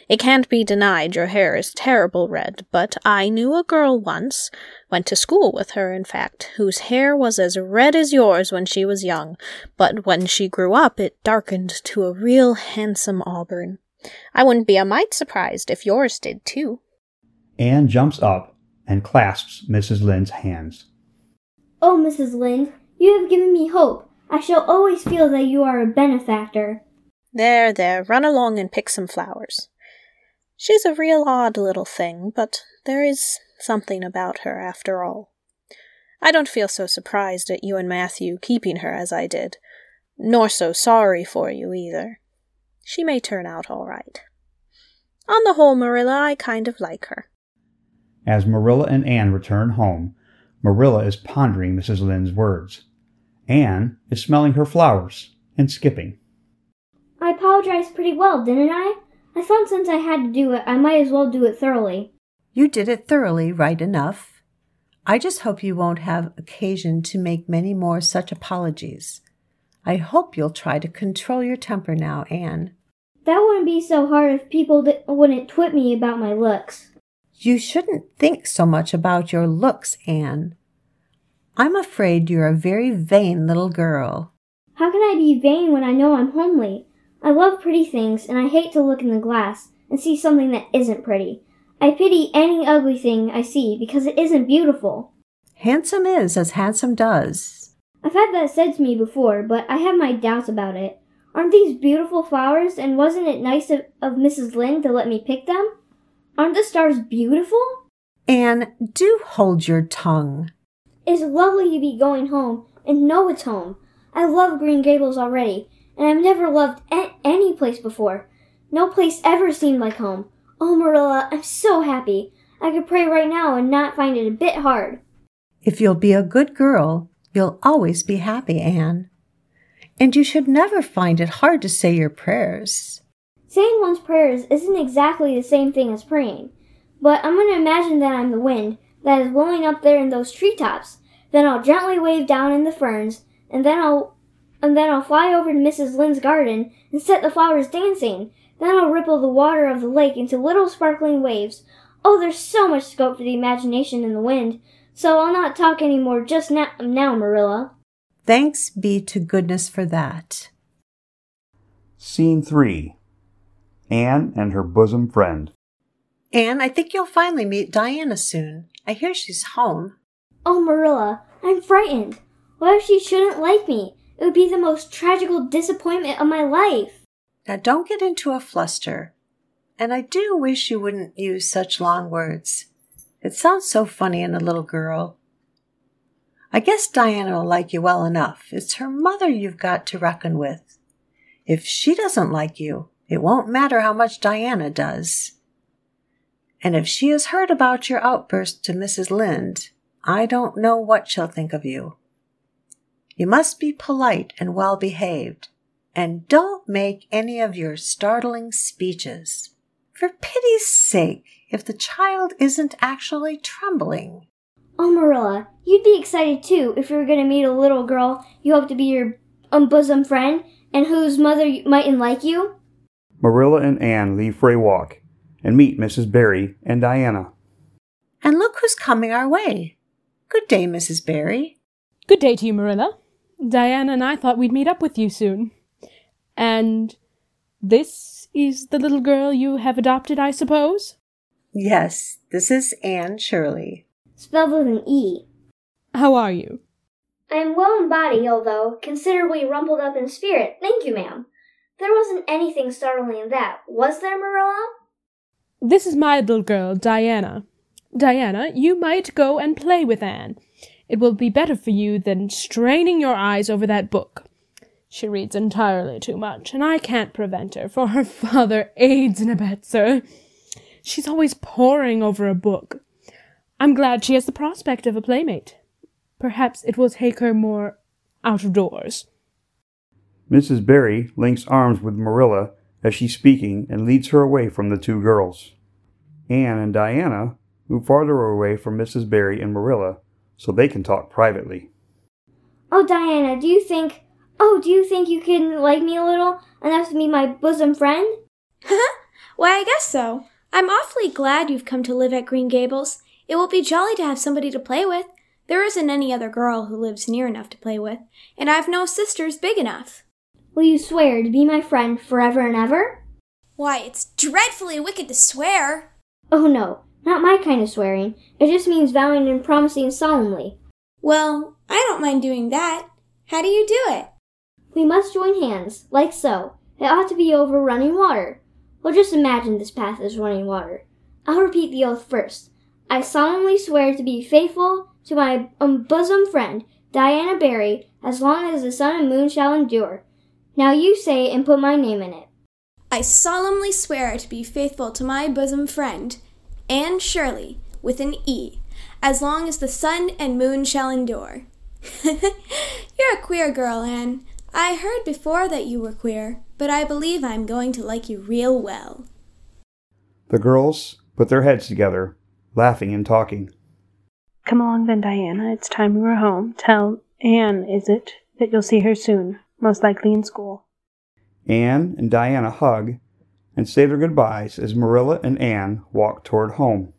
It can't be denied your hair is terrible red, but I knew a girl once, went to school with her, in fact, whose hair was as red as yours when she was young, but when she grew up it darkened to a real handsome auburn. I wouldn't be a mite surprised if yours did too. Anne jumps up and clasps Mrs. Lynde's hands. Oh, Mrs. Lynde, you have given me hope. I shall always feel that you are a benefactor. There, there, run along and pick some flowers. She's a real odd little thing, but there is something about her after all. I don't feel so surprised at you and Matthew keeping her as I did, nor so sorry for you either. She may turn out all right. On the whole, Marilla, I kind of like her. As Marilla and Anne return home, Marilla is pondering Mrs. Lynde's words. Anne is smelling her flowers and skipping. I apologized pretty well, didn't I? I thought since I had to do it, I might as well do it thoroughly. You did it thoroughly, right enough. I just hope you won't have occasion to make many more such apologies. I hope you'll try to control your temper now, Anne. That wouldn't be so hard if people di- wouldn't twit me about my looks. You shouldn't think so much about your looks, Anne. I'm afraid you're a very vain little girl. How can I be vain when I know I'm homely? I love pretty things, and I hate to look in the glass and see something that isn't pretty. I pity any ugly thing I see because it isn't beautiful. Handsome is as handsome does. I've had that said to me before, but I have my doubts about it. Aren't these beautiful flowers, and wasn't it nice of, of Mrs. Lynde to let me pick them? Aren't the stars beautiful? Anne, do hold your tongue. It's lovely to be going home and know it's home. I love Green Gables already, and I've never loved a- any place before. No place ever seemed like home. Oh, Marilla, I'm so happy. I could pray right now and not find it a bit hard. If you'll be a good girl, you'll always be happy, Anne. And you should never find it hard to say your prayers. Saying one's prayers isn't exactly the same thing as praying, but I'm going to imagine that I'm the wind that is blowing up there in those treetops. Then I'll gently wave down in the ferns, and then I'll and then I'll fly over to Mrs. Lynde's garden and set the flowers dancing. Then I'll ripple the water of the lake into little sparkling waves. Oh, there's so much scope for the imagination in the wind. So I'll not talk any more just now, now Marilla. Thanks be to goodness for that. Scene 3 Anne and her bosom friend. Anne, I think you'll finally meet Diana soon. I hear she's home. Oh, Marilla, I'm frightened. What if she shouldn't like me? It would be the most tragical disappointment of my life. Now don't get into a fluster. And I do wish you wouldn't use such long words. It sounds so funny in a little girl. I guess Diana will like you well enough. It's her mother you've got to reckon with. If she doesn't like you, it won't matter how much Diana does. And if she has heard about your outburst to Mrs. Lynde, I don't know what she'll think of you. You must be polite and well behaved. And don't make any of your startling speeches. For pity's sake, if the child isn't actually trembling. Oh, Marilla, you'd be excited too if you were going to meet a little girl you hope to be your um, bosom friend and whose mother mightn't like you. Marilla and Anne leave for a walk and meet Mrs. Barry and Diana. And look who's coming our way. Good day, Mrs. Barry. Good day to you, Marilla. Diana and I thought we'd meet up with you soon. And this is the little girl you have adopted, I suppose? Yes, this is Anne Shirley. Spelled with an E. How are you? I am well in body, although considerably rumpled up in spirit. Thank you, ma'am. There wasn't anything startling in that, was there, Marilla? This is my little girl, Diana. Diana, you might go and play with Anne. It will be better for you than straining your eyes over that book. She reads entirely too much, and I can't prevent her, for her [laughs] father aids and abets her. She's always poring over a book. I'm glad she has the prospect of a playmate. Perhaps it will take her more out of doors. Mrs. Barry links arms with Marilla as she's speaking and leads her away from the two girls. Anne and Diana move farther away from Mrs. Barry and Marilla so they can talk privately. Oh, Diana, do you think. Oh, do you think you can like me a little enough to be my bosom friend? Why, I guess so. I'm awfully glad you've come to live at Green Gables. It will be jolly to have somebody to play with. There isn't any other girl who lives near enough to play with, and I've no sisters big enough. Will you swear to be my friend forever and ever? Why, it's dreadfully wicked to swear. Oh, no, not my kind of swearing. It just means vowing and promising solemnly. Well, I don't mind doing that. How do you do it? We must join hands, like so. It ought to be over running water. Well, just imagine this path is running water. I'll repeat the oath first. I solemnly swear to be faithful to my um, bosom friend, Diana Barry, as long as the sun and moon shall endure. Now you say and put my name in it. I solemnly swear to be faithful to my bosom friend, Anne Shirley, with an E, as long as the sun and moon shall endure. [laughs] You're a queer girl, Anne. I heard before that you were queer, but I believe I'm going to like you real well. The girls put their heads together, laughing and talking. Come along then, Diana. It's time we were home. Tell Anne, is it, that you'll see her soon, most likely in school. Anne and Diana hug and say their goodbyes as Marilla and Anne walk toward home.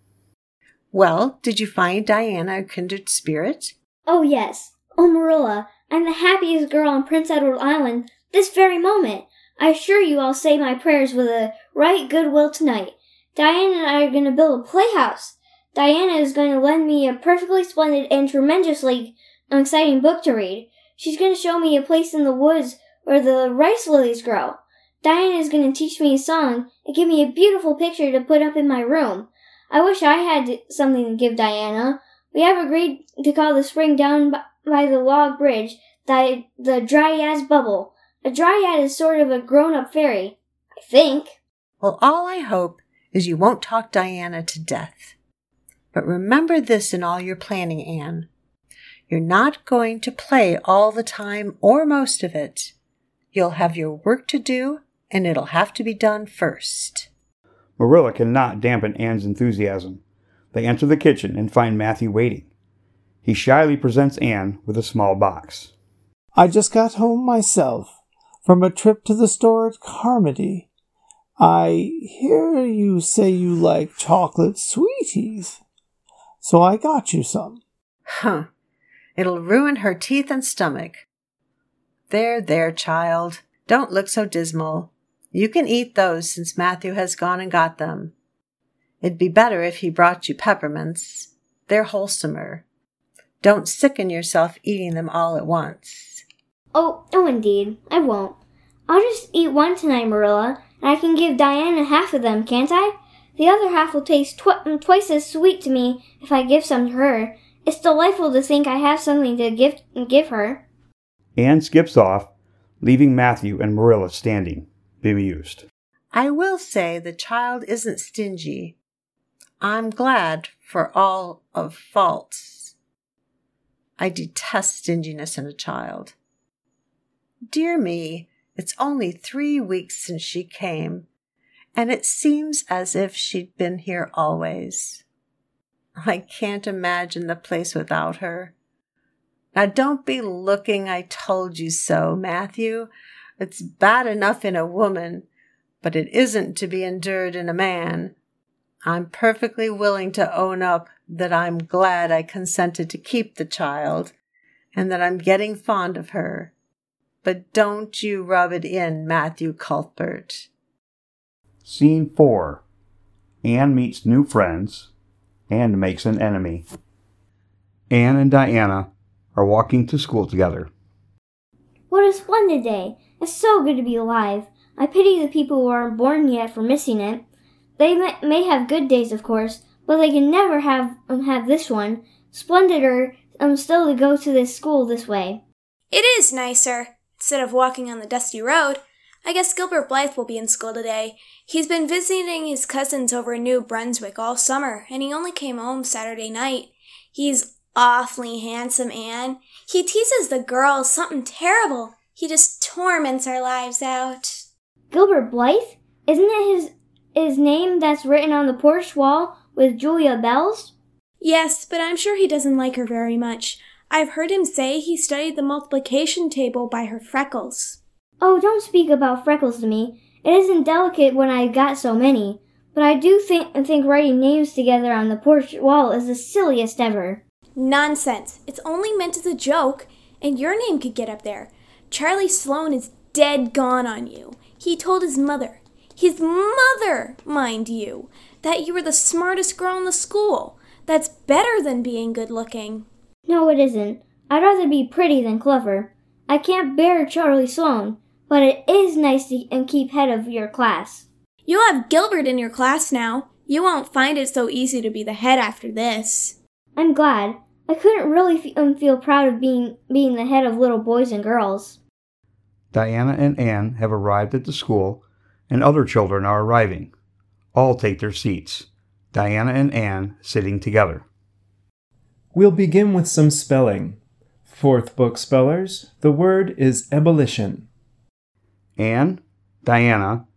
Well, did you find Diana a kindred spirit? Oh, yes. Oh, Marilla, I'm the happiest girl on Prince Edward Island this very moment. I assure you I'll say my prayers with a right good will tonight. Diana and I are going to build a playhouse. Diana is going to lend me a perfectly splendid and tremendously exciting book to read. She's going to show me a place in the woods where the rice lilies grow. Diana is going to teach me a song and give me a beautiful picture to put up in my room. I wish I had something to give Diana. We have agreed to call the spring down by the log bridge the, the Dryad's Bubble. A Dryad is sort of a grown up fairy, I think. Well, all I hope is you won't talk Diana to death. But remember this in all your planning, Anne. You're not going to play all the time or most of it. You'll have your work to do, and it'll have to be done first. Marilla cannot dampen Anne's enthusiasm. They enter the kitchen and find Matthew waiting. He shyly presents Anne with a small box. I just got home myself from a trip to the store at Carmody. I hear you say you like chocolate sweeties, so I got you some. Huh. It'll ruin her teeth and stomach. There, there, child. Don't look so dismal. You can eat those since Matthew has gone and got them. It'd be better if he brought you peppermints. They're wholesomer. Don't sicken yourself eating them all at once. Oh, oh, indeed. I won't. I'll just eat one tonight, Marilla, and I can give Diana half of them, can't I? The other half will taste tw- mm, twice as sweet to me if I give some to her. It's delightful to think I have something to give give her. Anne skips off, leaving Matthew and Marilla standing, bemused. I will say the child isn't stingy. I'm glad for all of faults. I detest stinginess in a child. Dear me, It's only three weeks since she came, and it seems as if she'd been here always. I can't imagine the place without her. Now don't be looking, I told you so, Matthew. It's bad enough in a woman, but it isn't to be endured in a man. I'm perfectly willing to own up that I'm glad I consented to keep the child and that I'm getting fond of her. But don't you rub it in, Matthew Cuthbert. Scene 4 Anne meets new friends and makes an enemy. Anne and Diana are walking to school together. What a splendid day! It's so good to be alive. I pity the people who aren't born yet for missing it. They may, have good days, of course, but they can never have um, have this one. Splendider um still to go to this school this way. It is nicer. Instead of walking on the dusty road, I guess Gilbert Blythe will be in school today. He's been visiting his cousins over in New Brunswick all summer, and he only came home Saturday night. He's awfully handsome, Anne. He teases the girls something terrible. He just torments our lives out. Gilbert Blythe? Isn't it his his name that's written on the porch wall with Julia Bells? Yes, but I'm sure he doesn't like her very much. I've heard him say he studied the multiplication table by her freckles. Oh, don't speak about freckles to me. It isn't delicate when I got so many. But I do think think writing names together on the porch wall is the silliest ever. Nonsense. It's only meant as a joke, and your name could get up there. Charlie Sloane is dead gone on you. He told his mother, his mother, mind you, that you were the smartest girl in the school. That's better than being good looking. No, it isn't. I'd rather be pretty than clever. I can't bear Charlie Sloane, but it is nice to and keep head of your class. You'll have Gilbert in your class now. You won't find it so easy to be the head after this. I'm glad. I couldn't really f- um, feel proud of being being the head of little boys and girls. Diana and Anne have arrived at the school, and other children are arriving. All take their seats. Diana and Anne sitting together. We'll begin with some spelling. Fourth book spellers, the word is ebullition. Anne, Diana,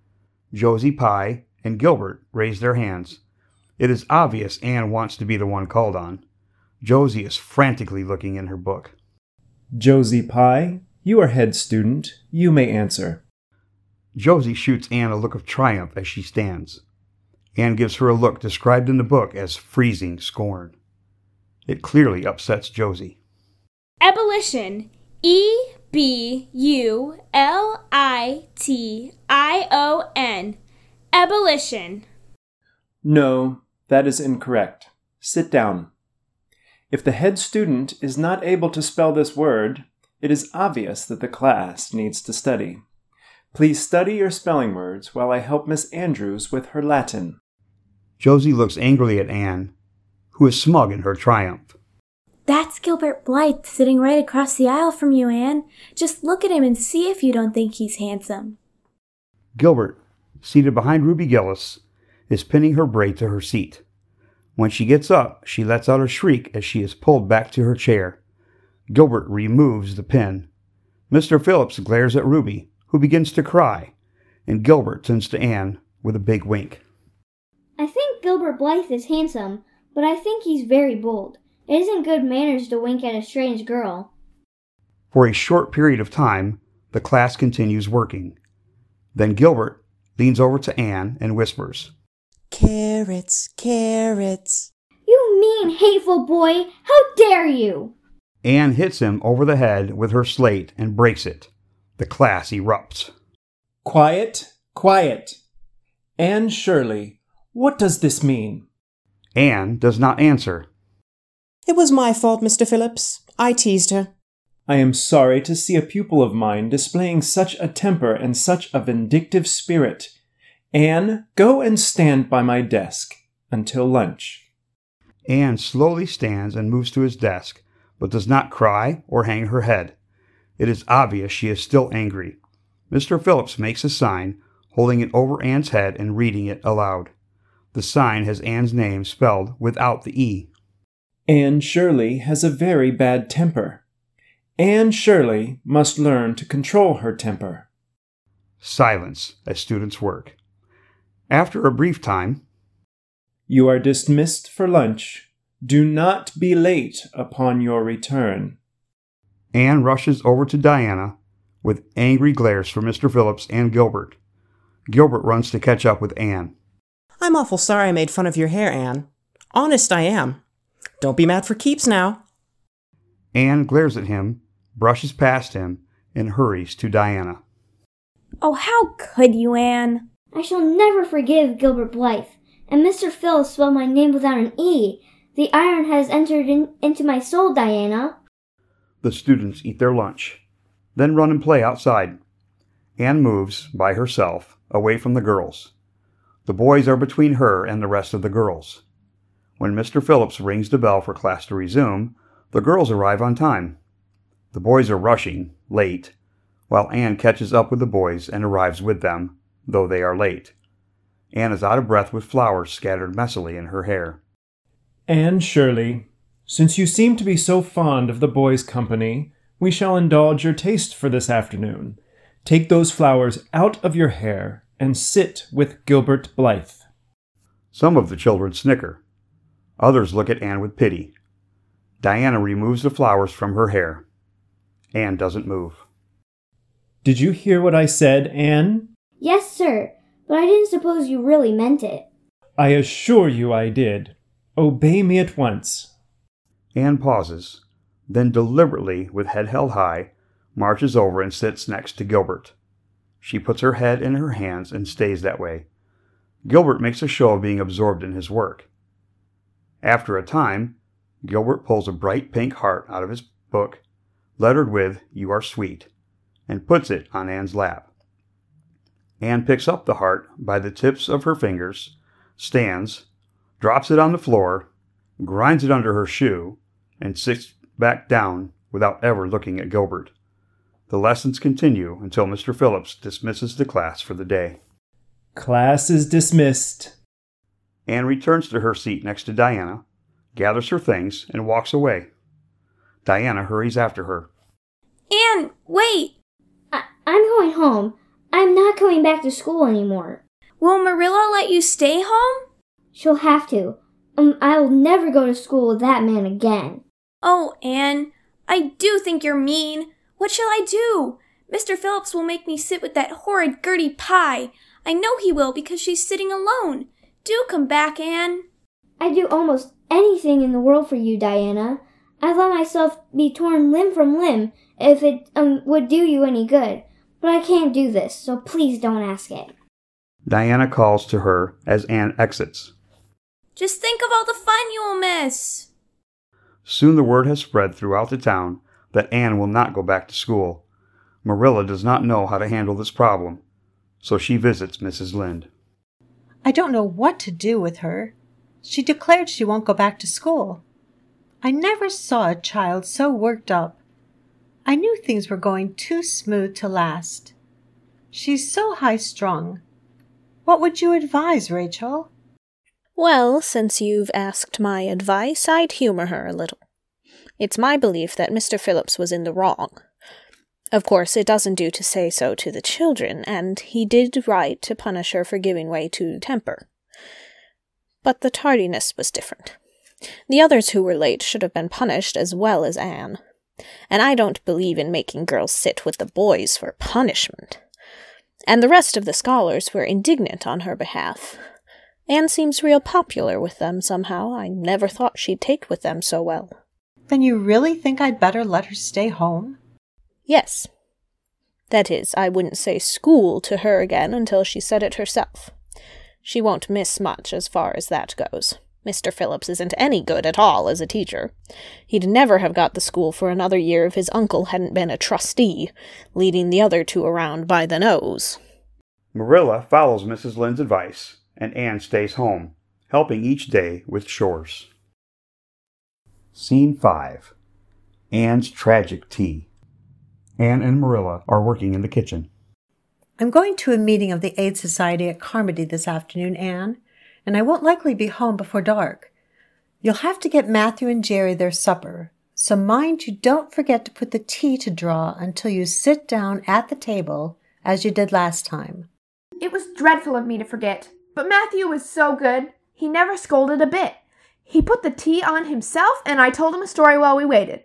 Josie Pye, and Gilbert raise their hands. It is obvious Anne wants to be the one called on. Josie is frantically looking in her book. Josie Pye, you are head student. You may answer. Josie shoots Anne a look of triumph as she stands. Anne gives her a look described in the book as freezing scorn. It clearly upsets Josie. Ebullition. E B U L I T I O N. Ebullition. No, that is incorrect. Sit down. If the head student is not able to spell this word, it is obvious that the class needs to study. Please study your spelling words while I help Miss Andrews with her Latin. Josie looks angrily at Anne, who is smug in her triumph. That's Gilbert Blythe sitting right across the aisle from you, Anne. Just look at him and see if you don't think he's handsome. Gilbert, seated behind Ruby Gillis, is pinning her braid to her seat. When she gets up, she lets out a shriek as she is pulled back to her chair. Gilbert removes the pin. Mr. Phillips glares at Ruby, who begins to cry, and Gilbert turns to Anne with a big wink. I think Gilbert Blythe is handsome, but I think he's very bold. It isn't good manners to wink at a strange girl. For a short period of time, the class continues working. Then Gilbert leans over to Anne and whispers, Carrots, carrots. You mean, hateful boy! How dare you! Anne hits him over the head with her slate and breaks it. The class erupts. Quiet, quiet. Anne Shirley, what does this mean? Anne does not answer. It was my fault, Mr. Phillips. I teased her. I am sorry to see a pupil of mine displaying such a temper and such a vindictive spirit. Anne, go and stand by my desk until lunch. Anne slowly stands and moves to his desk, but does not cry or hang her head. It is obvious she is still angry. Mr. Phillips makes a sign, holding it over Anne's head and reading it aloud. The sign has Anne's name spelled without the E. Anne Shirley has a very bad temper. Anne Shirley must learn to control her temper. Silence as students work. After a brief time, You are dismissed for lunch. Do not be late upon your return. Anne rushes over to Diana with angry glares for Mr. Phillips and Gilbert. Gilbert runs to catch up with Anne. I'm awful sorry I made fun of your hair, Anne. Honest, I am. Don't be mad for keeps now. Anne glares at him, brushes past him, and hurries to Diana. Oh, how could you, Anne? I shall never forgive Gilbert Blythe. And Mr. Phillips spelled my name without an E. The iron has entered in, into my soul, Diana. The students eat their lunch, then run and play outside. Anne moves, by herself, away from the girls. The boys are between her and the rest of the girls. When Mr. Phillips rings the bell for class to resume, the girls arrive on time. The boys are rushing, late, while Anne catches up with the boys and arrives with them, though they are late. Anne is out of breath with flowers scattered messily in her hair. Anne Shirley, since you seem to be so fond of the boys' company, we shall indulge your taste for this afternoon. Take those flowers out of your hair and sit with Gilbert Blythe. Some of the children snicker. Others look at Anne with pity. Diana removes the flowers from her hair. Anne doesn't move. Did you hear what I said, Anne? Yes, sir, but I didn't suppose you really meant it. I assure you I did. Obey me at once. Anne pauses, then deliberately, with head held high, marches over and sits next to Gilbert. She puts her head in her hands and stays that way. Gilbert makes a show of being absorbed in his work. After a time, Gilbert pulls a bright pink heart out of his book, lettered with You Are Sweet, and puts it on Anne's lap. Anne picks up the heart by the tips of her fingers, stands, drops it on the floor, grinds it under her shoe, and sits back down without ever looking at Gilbert. The lessons continue until Mr. Phillips dismisses the class for the day. Class is dismissed. Anne returns to her seat next to Diana, gathers her things, and walks away. Diana hurries after her. Anne, wait! I- I'm going home. I'm not going back to school anymore. Will Marilla let you stay home? She'll have to. Um, I'll never go to school with that man again. Oh, Anne, I do think you're mean. What shall I do? Mr. Phillips will make me sit with that horrid Gertie Pye. I know he will because she's sitting alone. Do come back, Anne. I'd do almost anything in the world for you, Diana. I'd let myself be torn limb from limb if it um, would do you any good. But I can't do this, so please don't ask it. Diana calls to her as Anne exits. Just think of all the fun you will miss. Soon the word has spread throughout the town that Anne will not go back to school. Marilla does not know how to handle this problem, so she visits Mrs. Lynde. I don't know what to do with her. She declared she won't go back to school. I never saw a child so worked up. I knew things were going too smooth to last. She's so high strung. What would you advise, Rachel? Well, since you've asked my advice, I'd humor her a little. It's my belief that Mr. Phillips was in the wrong. Of course, it doesn't do to say so to the children, and he did right to punish her for giving way to temper. But the tardiness was different. The others who were late should have been punished as well as Anne. And I don't believe in making girls sit with the boys for punishment. And the rest of the scholars were indignant on her behalf. Anne seems real popular with them somehow. I never thought she'd take with them so well. Then you really think I'd better let her stay home? Yes. That is, I wouldn't say school to her again until she said it herself. She won't miss much as far as that goes. Mr. Phillips isn't any good at all as a teacher. He'd never have got the school for another year if his uncle hadn't been a trustee, leading the other two around by the nose. Marilla follows Mrs. Lynde's advice, and Anne stays home, helping each day with chores. Scene 5 Anne's Tragic Tea. Anne and Marilla are working in the kitchen. I'm going to a meeting of the Aid Society at Carmody this afternoon, Anne, and I won't likely be home before dark. You'll have to get Matthew and Jerry their supper, so mind you don't forget to put the tea to draw until you sit down at the table as you did last time. It was dreadful of me to forget, but Matthew was so good. He never scolded a bit. He put the tea on himself, and I told him a story while we waited.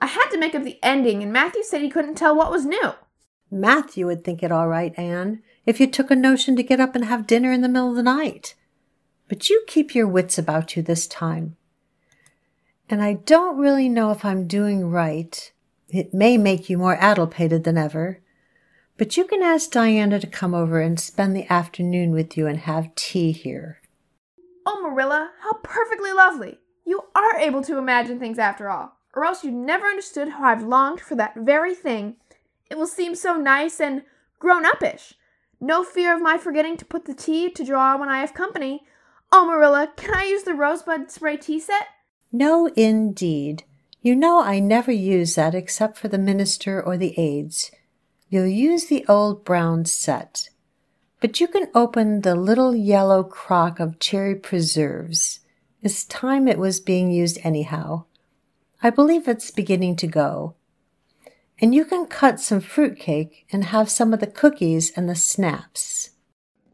I had to make up the ending, and Matthew said he couldn't tell what was new. Matthew would think it all right, Anne, if you took a notion to get up and have dinner in the middle of the night. But you keep your wits about you this time. And I don't really know if I'm doing right. It may make you more addlepated than ever. But you can ask Diana to come over and spend the afternoon with you and have tea here. Oh, Marilla, how perfectly lovely! You are able to imagine things after all, or else you never understood how I've longed for that very thing. It will seem so nice and grown uppish. No fear of my forgetting to put the tea to draw when I have company. Oh, Marilla, can I use the rosebud spray tea set? No, indeed. You know I never use that except for the minister or the aides. You'll use the old brown set. But you can open the little yellow crock of cherry preserves. It's time it was being used anyhow. I believe it's beginning to go. And you can cut some fruit cake and have some of the cookies and the snaps.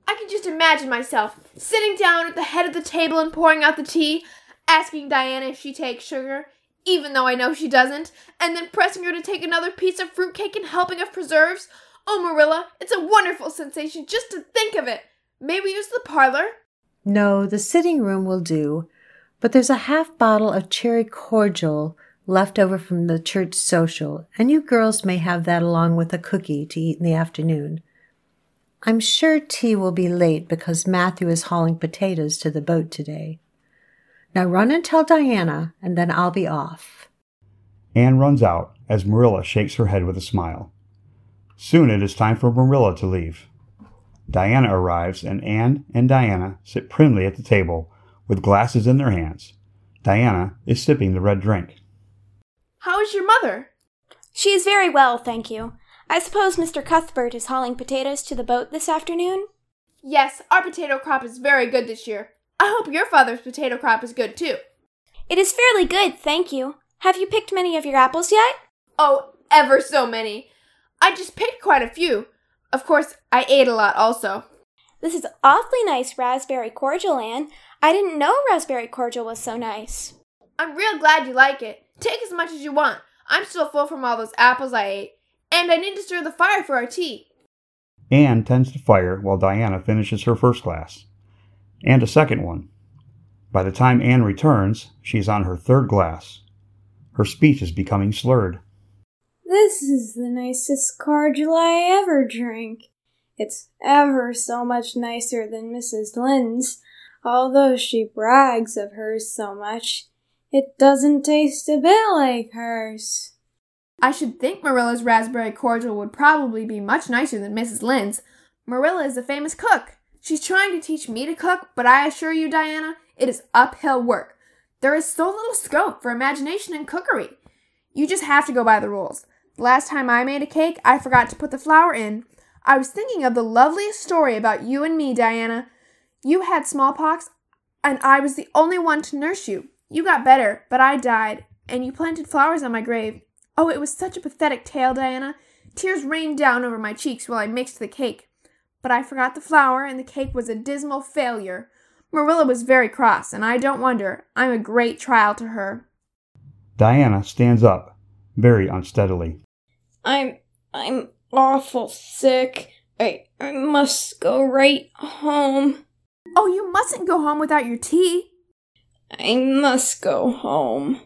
I can just imagine myself sitting down at the head of the table and pouring out the tea, asking Diana if she takes sugar, even though I know she doesn't, and then pressing her to take another piece of fruitcake and helping of preserves. Oh, Marilla, it's a wonderful sensation just to think of it. May we use the parlor? No, the sitting room will do, but there's a half bottle of cherry cordial left over from the church social, and you girls may have that along with a cookie to eat in the afternoon. I'm sure tea will be late because Matthew is hauling potatoes to the boat today. Now run and tell Diana, and then I'll be off. Anne runs out as Marilla shakes her head with a smile. Soon it is time for Marilla to leave. Diana arrives, and Anne and Diana sit primly at the table with glasses in their hands. Diana is sipping the red drink. How is your mother? She is very well, thank you. I suppose Mr. Cuthbert is hauling potatoes to the boat this afternoon? Yes, our potato crop is very good this year. I hope your father's potato crop is good too. It is fairly good, thank you. Have you picked many of your apples yet? Oh, ever so many. I just picked quite a few. Of course, I ate a lot also. This is awfully nice raspberry cordial, Anne. I didn't know raspberry cordial was so nice. I'm real glad you like it. Take as much as you want. I'm still full from all those apples I ate. And I need to stir the fire for our tea. Anne tends the fire while Diana finishes her first glass. And a second one. By the time Anne returns, she is on her third glass. Her speech is becoming slurred. This is the nicest cordial I ever drank. It's ever so much nicer than Mrs. Lynde's, although she brags of hers so much. It doesn't taste a bit like hers. I should think Marilla's raspberry cordial would probably be much nicer than Mrs. Lynde's. Marilla is a famous cook. She's trying to teach me to cook, but I assure you, Diana, it is uphill work. There is so little scope for imagination in cookery. You just have to go by the rules. The last time I made a cake, I forgot to put the flour in. I was thinking of the loveliest story about you and me, Diana. You had smallpox, and I was the only one to nurse you. You got better, but I died, and you planted flowers on my grave. Oh, it was such a pathetic tale, Diana. Tears rained down over my cheeks while I mixed the cake. But I forgot the flour, and the cake was a dismal failure. Marilla was very cross, and I don't wonder. I'm a great trial to her. Diana stands up, very unsteadily. I'm I'm awful sick. I I must go right home. Oh, you mustn't go home without your tea. I must go home.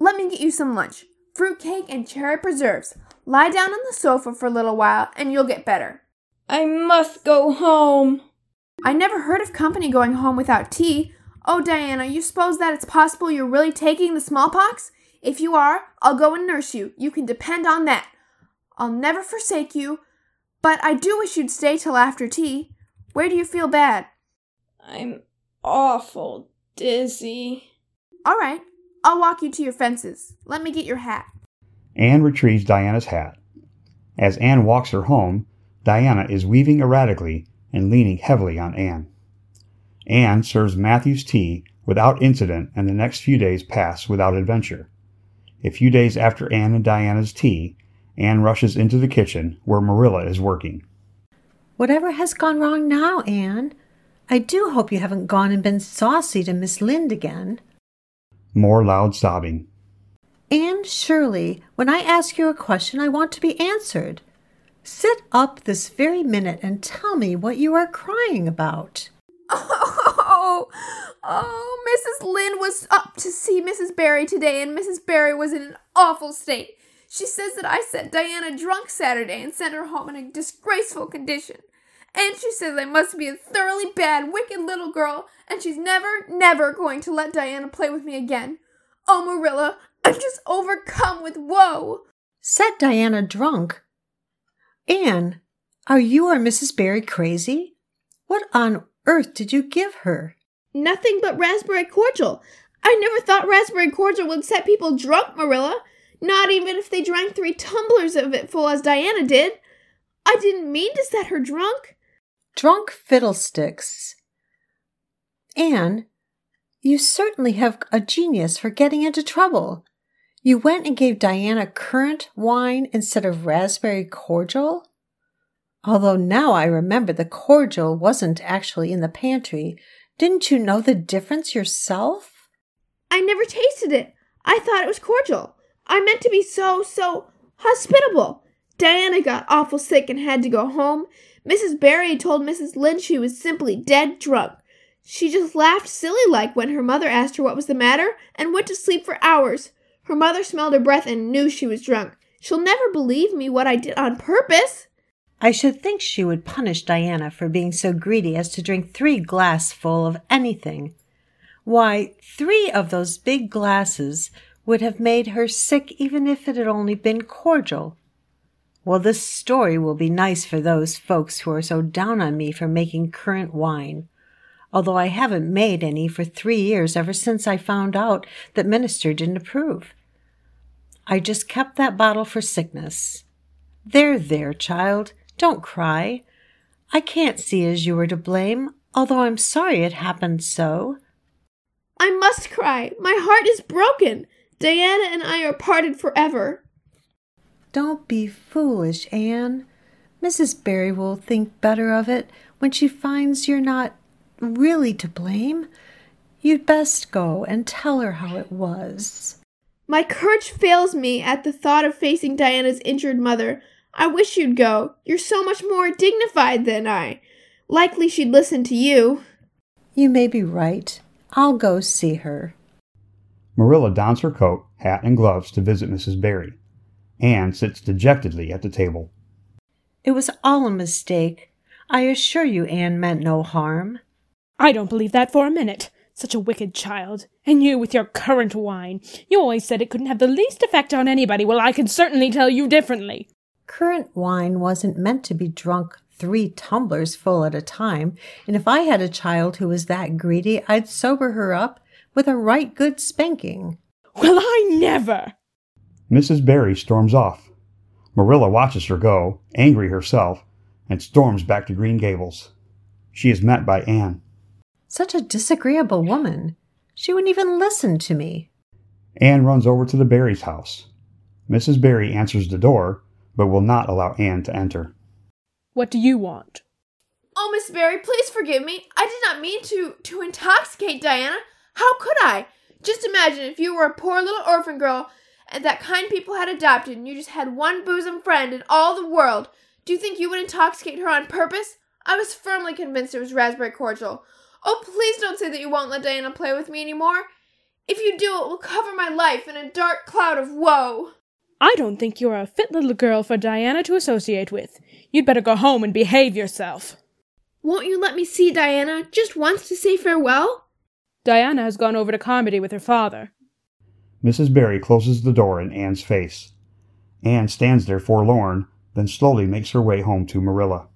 Let me get you some lunch. Fruit cake and cherry preserves. Lie down on the sofa for a little while and you'll get better. I must go home. I never heard of company going home without tea. Oh, Diana, you suppose that it's possible you're really taking the smallpox? If you are, I'll go and nurse you. You can depend on that. I'll never forsake you, but I do wish you'd stay till after tea. Where do you feel bad? I'm awful dizzy. All right, I'll walk you to your fences. Let me get your hat. Anne retrieves Diana's hat. As Anne walks her home, Diana is weaving erratically and leaning heavily on Anne. Anne serves Matthew's tea without incident, and the next few days pass without adventure. A few days after Anne and Diana's tea, Anne rushes into the kitchen where Marilla is working. Whatever has gone wrong now, Anne? I do hope you haven't gone and been saucy to Miss Lynde again. More loud sobbing. Anne Shirley, when I ask you a question, I want to be answered. Sit up this very minute and tell me what you are crying about. Oh, oh, Mrs. Lynde was up to see Mrs. Barry today, and Mrs. Barry was in an awful state. She says that I set Diana drunk Saturday and sent her home in a disgraceful condition. And she says I must be a thoroughly bad, wicked little girl, and she's never, never going to let Diana play with me again. Oh, Marilla, I'm just overcome with woe. Set Diana drunk? Anne, are you or Mrs. Barry crazy? What on earth did you give her? Nothing but raspberry cordial. I never thought raspberry cordial would set people drunk, Marilla. Not even if they drank three tumblers of it full as Diana did. I didn't mean to set her drunk. Drunk fiddlesticks. Anne, you certainly have a genius for getting into trouble. You went and gave Diana currant wine instead of raspberry cordial? Although now I remember the cordial wasn't actually in the pantry. Didn't you know the difference yourself? I never tasted it. I thought it was cordial. I meant to be so, so hospitable. Diana got awful sick and had to go home. Mrs. Barry told Mrs. Lynde she was simply dead drunk. She just laughed silly like when her mother asked her what was the matter and went to sleep for hours. Her mother smelled her breath and knew she was drunk. She'll never believe me what I did on purpose. I should think she would punish Diana for being so greedy as to drink three glassful of anything. Why, three of those big glasses would have made her sick even if it had only been cordial. Well, this story will be nice for those folks who are so down on me for making currant wine, although I haven't made any for three years ever since I found out that Minister didn't approve. I just kept that bottle for sickness. There, there, child, don't cry. I can't see as you were to blame, although I'm sorry it happened so. I must cry. My heart is broken. Diana and I are parted forever. Don't be foolish, Anne. Mrs. Barry will think better of it when she finds you're not really to blame. You'd best go and tell her how it was. My courage fails me at the thought of facing Diana's injured mother. I wish you'd go. You're so much more dignified than I. Likely she'd listen to you. You may be right. I'll go see her. Marilla dons her coat, hat, and gloves to visit Mrs. Barry. Anne sits dejectedly at the table. It was all a mistake. I assure you Anne meant no harm. I don't believe that for a minute. Such a wicked child. And you with your currant wine. You always said it couldn't have the least effect on anybody. Well, I can certainly tell you differently. Currant wine wasn't meant to be drunk three tumblers full at a time, and if I had a child who was that greedy, I'd sober her up with a right good spanking. Well, I never! Mrs. Barry storms off. Marilla watches her go, angry herself, and storms back to Green Gables. She is met by Anne. Such a disagreeable woman. She wouldn't even listen to me. Anne runs over to the Barrys' house. Mrs. Barry answers the door, but will not allow Anne to enter. What do you want? Oh, Miss Barry, please forgive me. I did not mean to to intoxicate Diana. How could I? Just imagine if you were a poor little orphan girl and that kind people had adopted and you just had one bosom friend in all the world. Do you think you would intoxicate her on purpose? I was firmly convinced it was raspberry cordial. Oh, please don't say that you won't let Diana play with me anymore. If you do, it will cover my life in a dark cloud of woe. I don't think you're a fit little girl for Diana to associate with. You'd better go home and behave yourself. Won't you let me see Diana just once to say farewell? Diana has gone over to Carmody with her father. Mrs. Barry closes the door in Anne's face. Anne stands there forlorn, then slowly makes her way home to Marilla.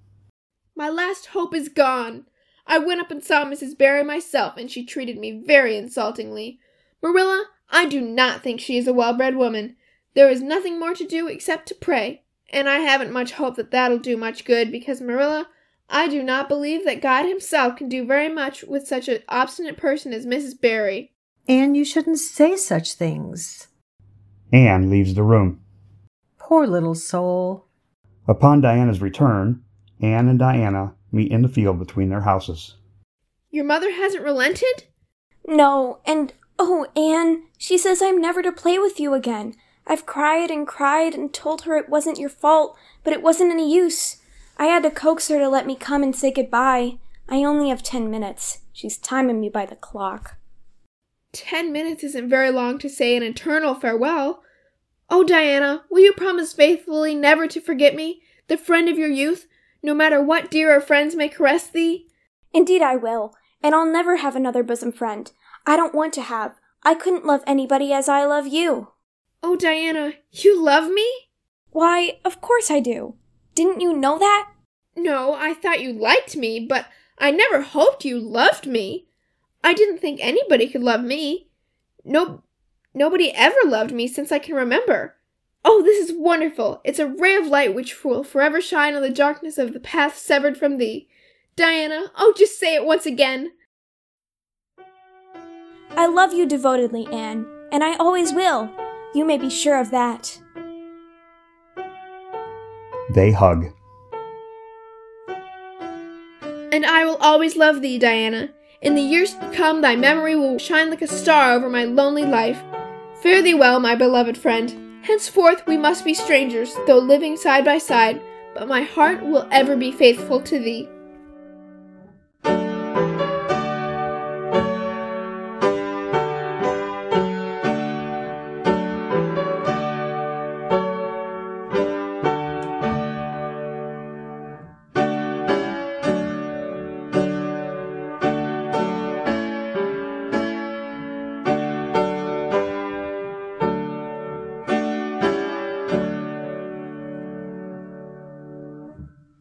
My last hope is gone. I went up and saw Mrs. Barry myself, and she treated me very insultingly. Marilla, I do not think she is a well bred woman. There is nothing more to do except to pray, and I haven't much hope that that'll do much good because, Marilla, I do not believe that God Himself can do very much with such an obstinate person as Mrs. Barry. Anne, you shouldn't say such things. Anne leaves the room. Poor little soul. Upon Diana's return, Anne and Diana meet in the field between their houses. Your mother hasn't relented? No, and oh, Anne, she says I'm never to play with you again. I've cried and cried and told her it wasn't your fault, but it wasn't any use. I had to coax her to let me come and say goodbye. I only have ten minutes. She's timing me by the clock. Ten minutes isn't very long to say an eternal farewell. Oh, Diana, will you promise faithfully never to forget me, the friend of your youth, no matter what dearer friends may caress thee? Indeed, I will, and I'll never have another bosom friend. I don't want to have. I couldn't love anybody as I love you. Oh, Diana, you love me? Why, of course I do. Didn't you know that? No, I thought you liked me, but I never hoped you loved me. I didn't think anybody could love me. No, nobody ever loved me since I can remember. Oh, this is wonderful! It's a ray of light which will forever shine on the darkness of the path severed from thee. Diana, oh, just say it once again. I love you devotedly, Anne, and I always will. You may be sure of that. They hug. And I will always love thee, Diana. In the years to come, thy memory will shine like a star over my lonely life. Fare thee well, my beloved friend. Henceforth we must be strangers, though living side by side, but my heart will ever be faithful to thee.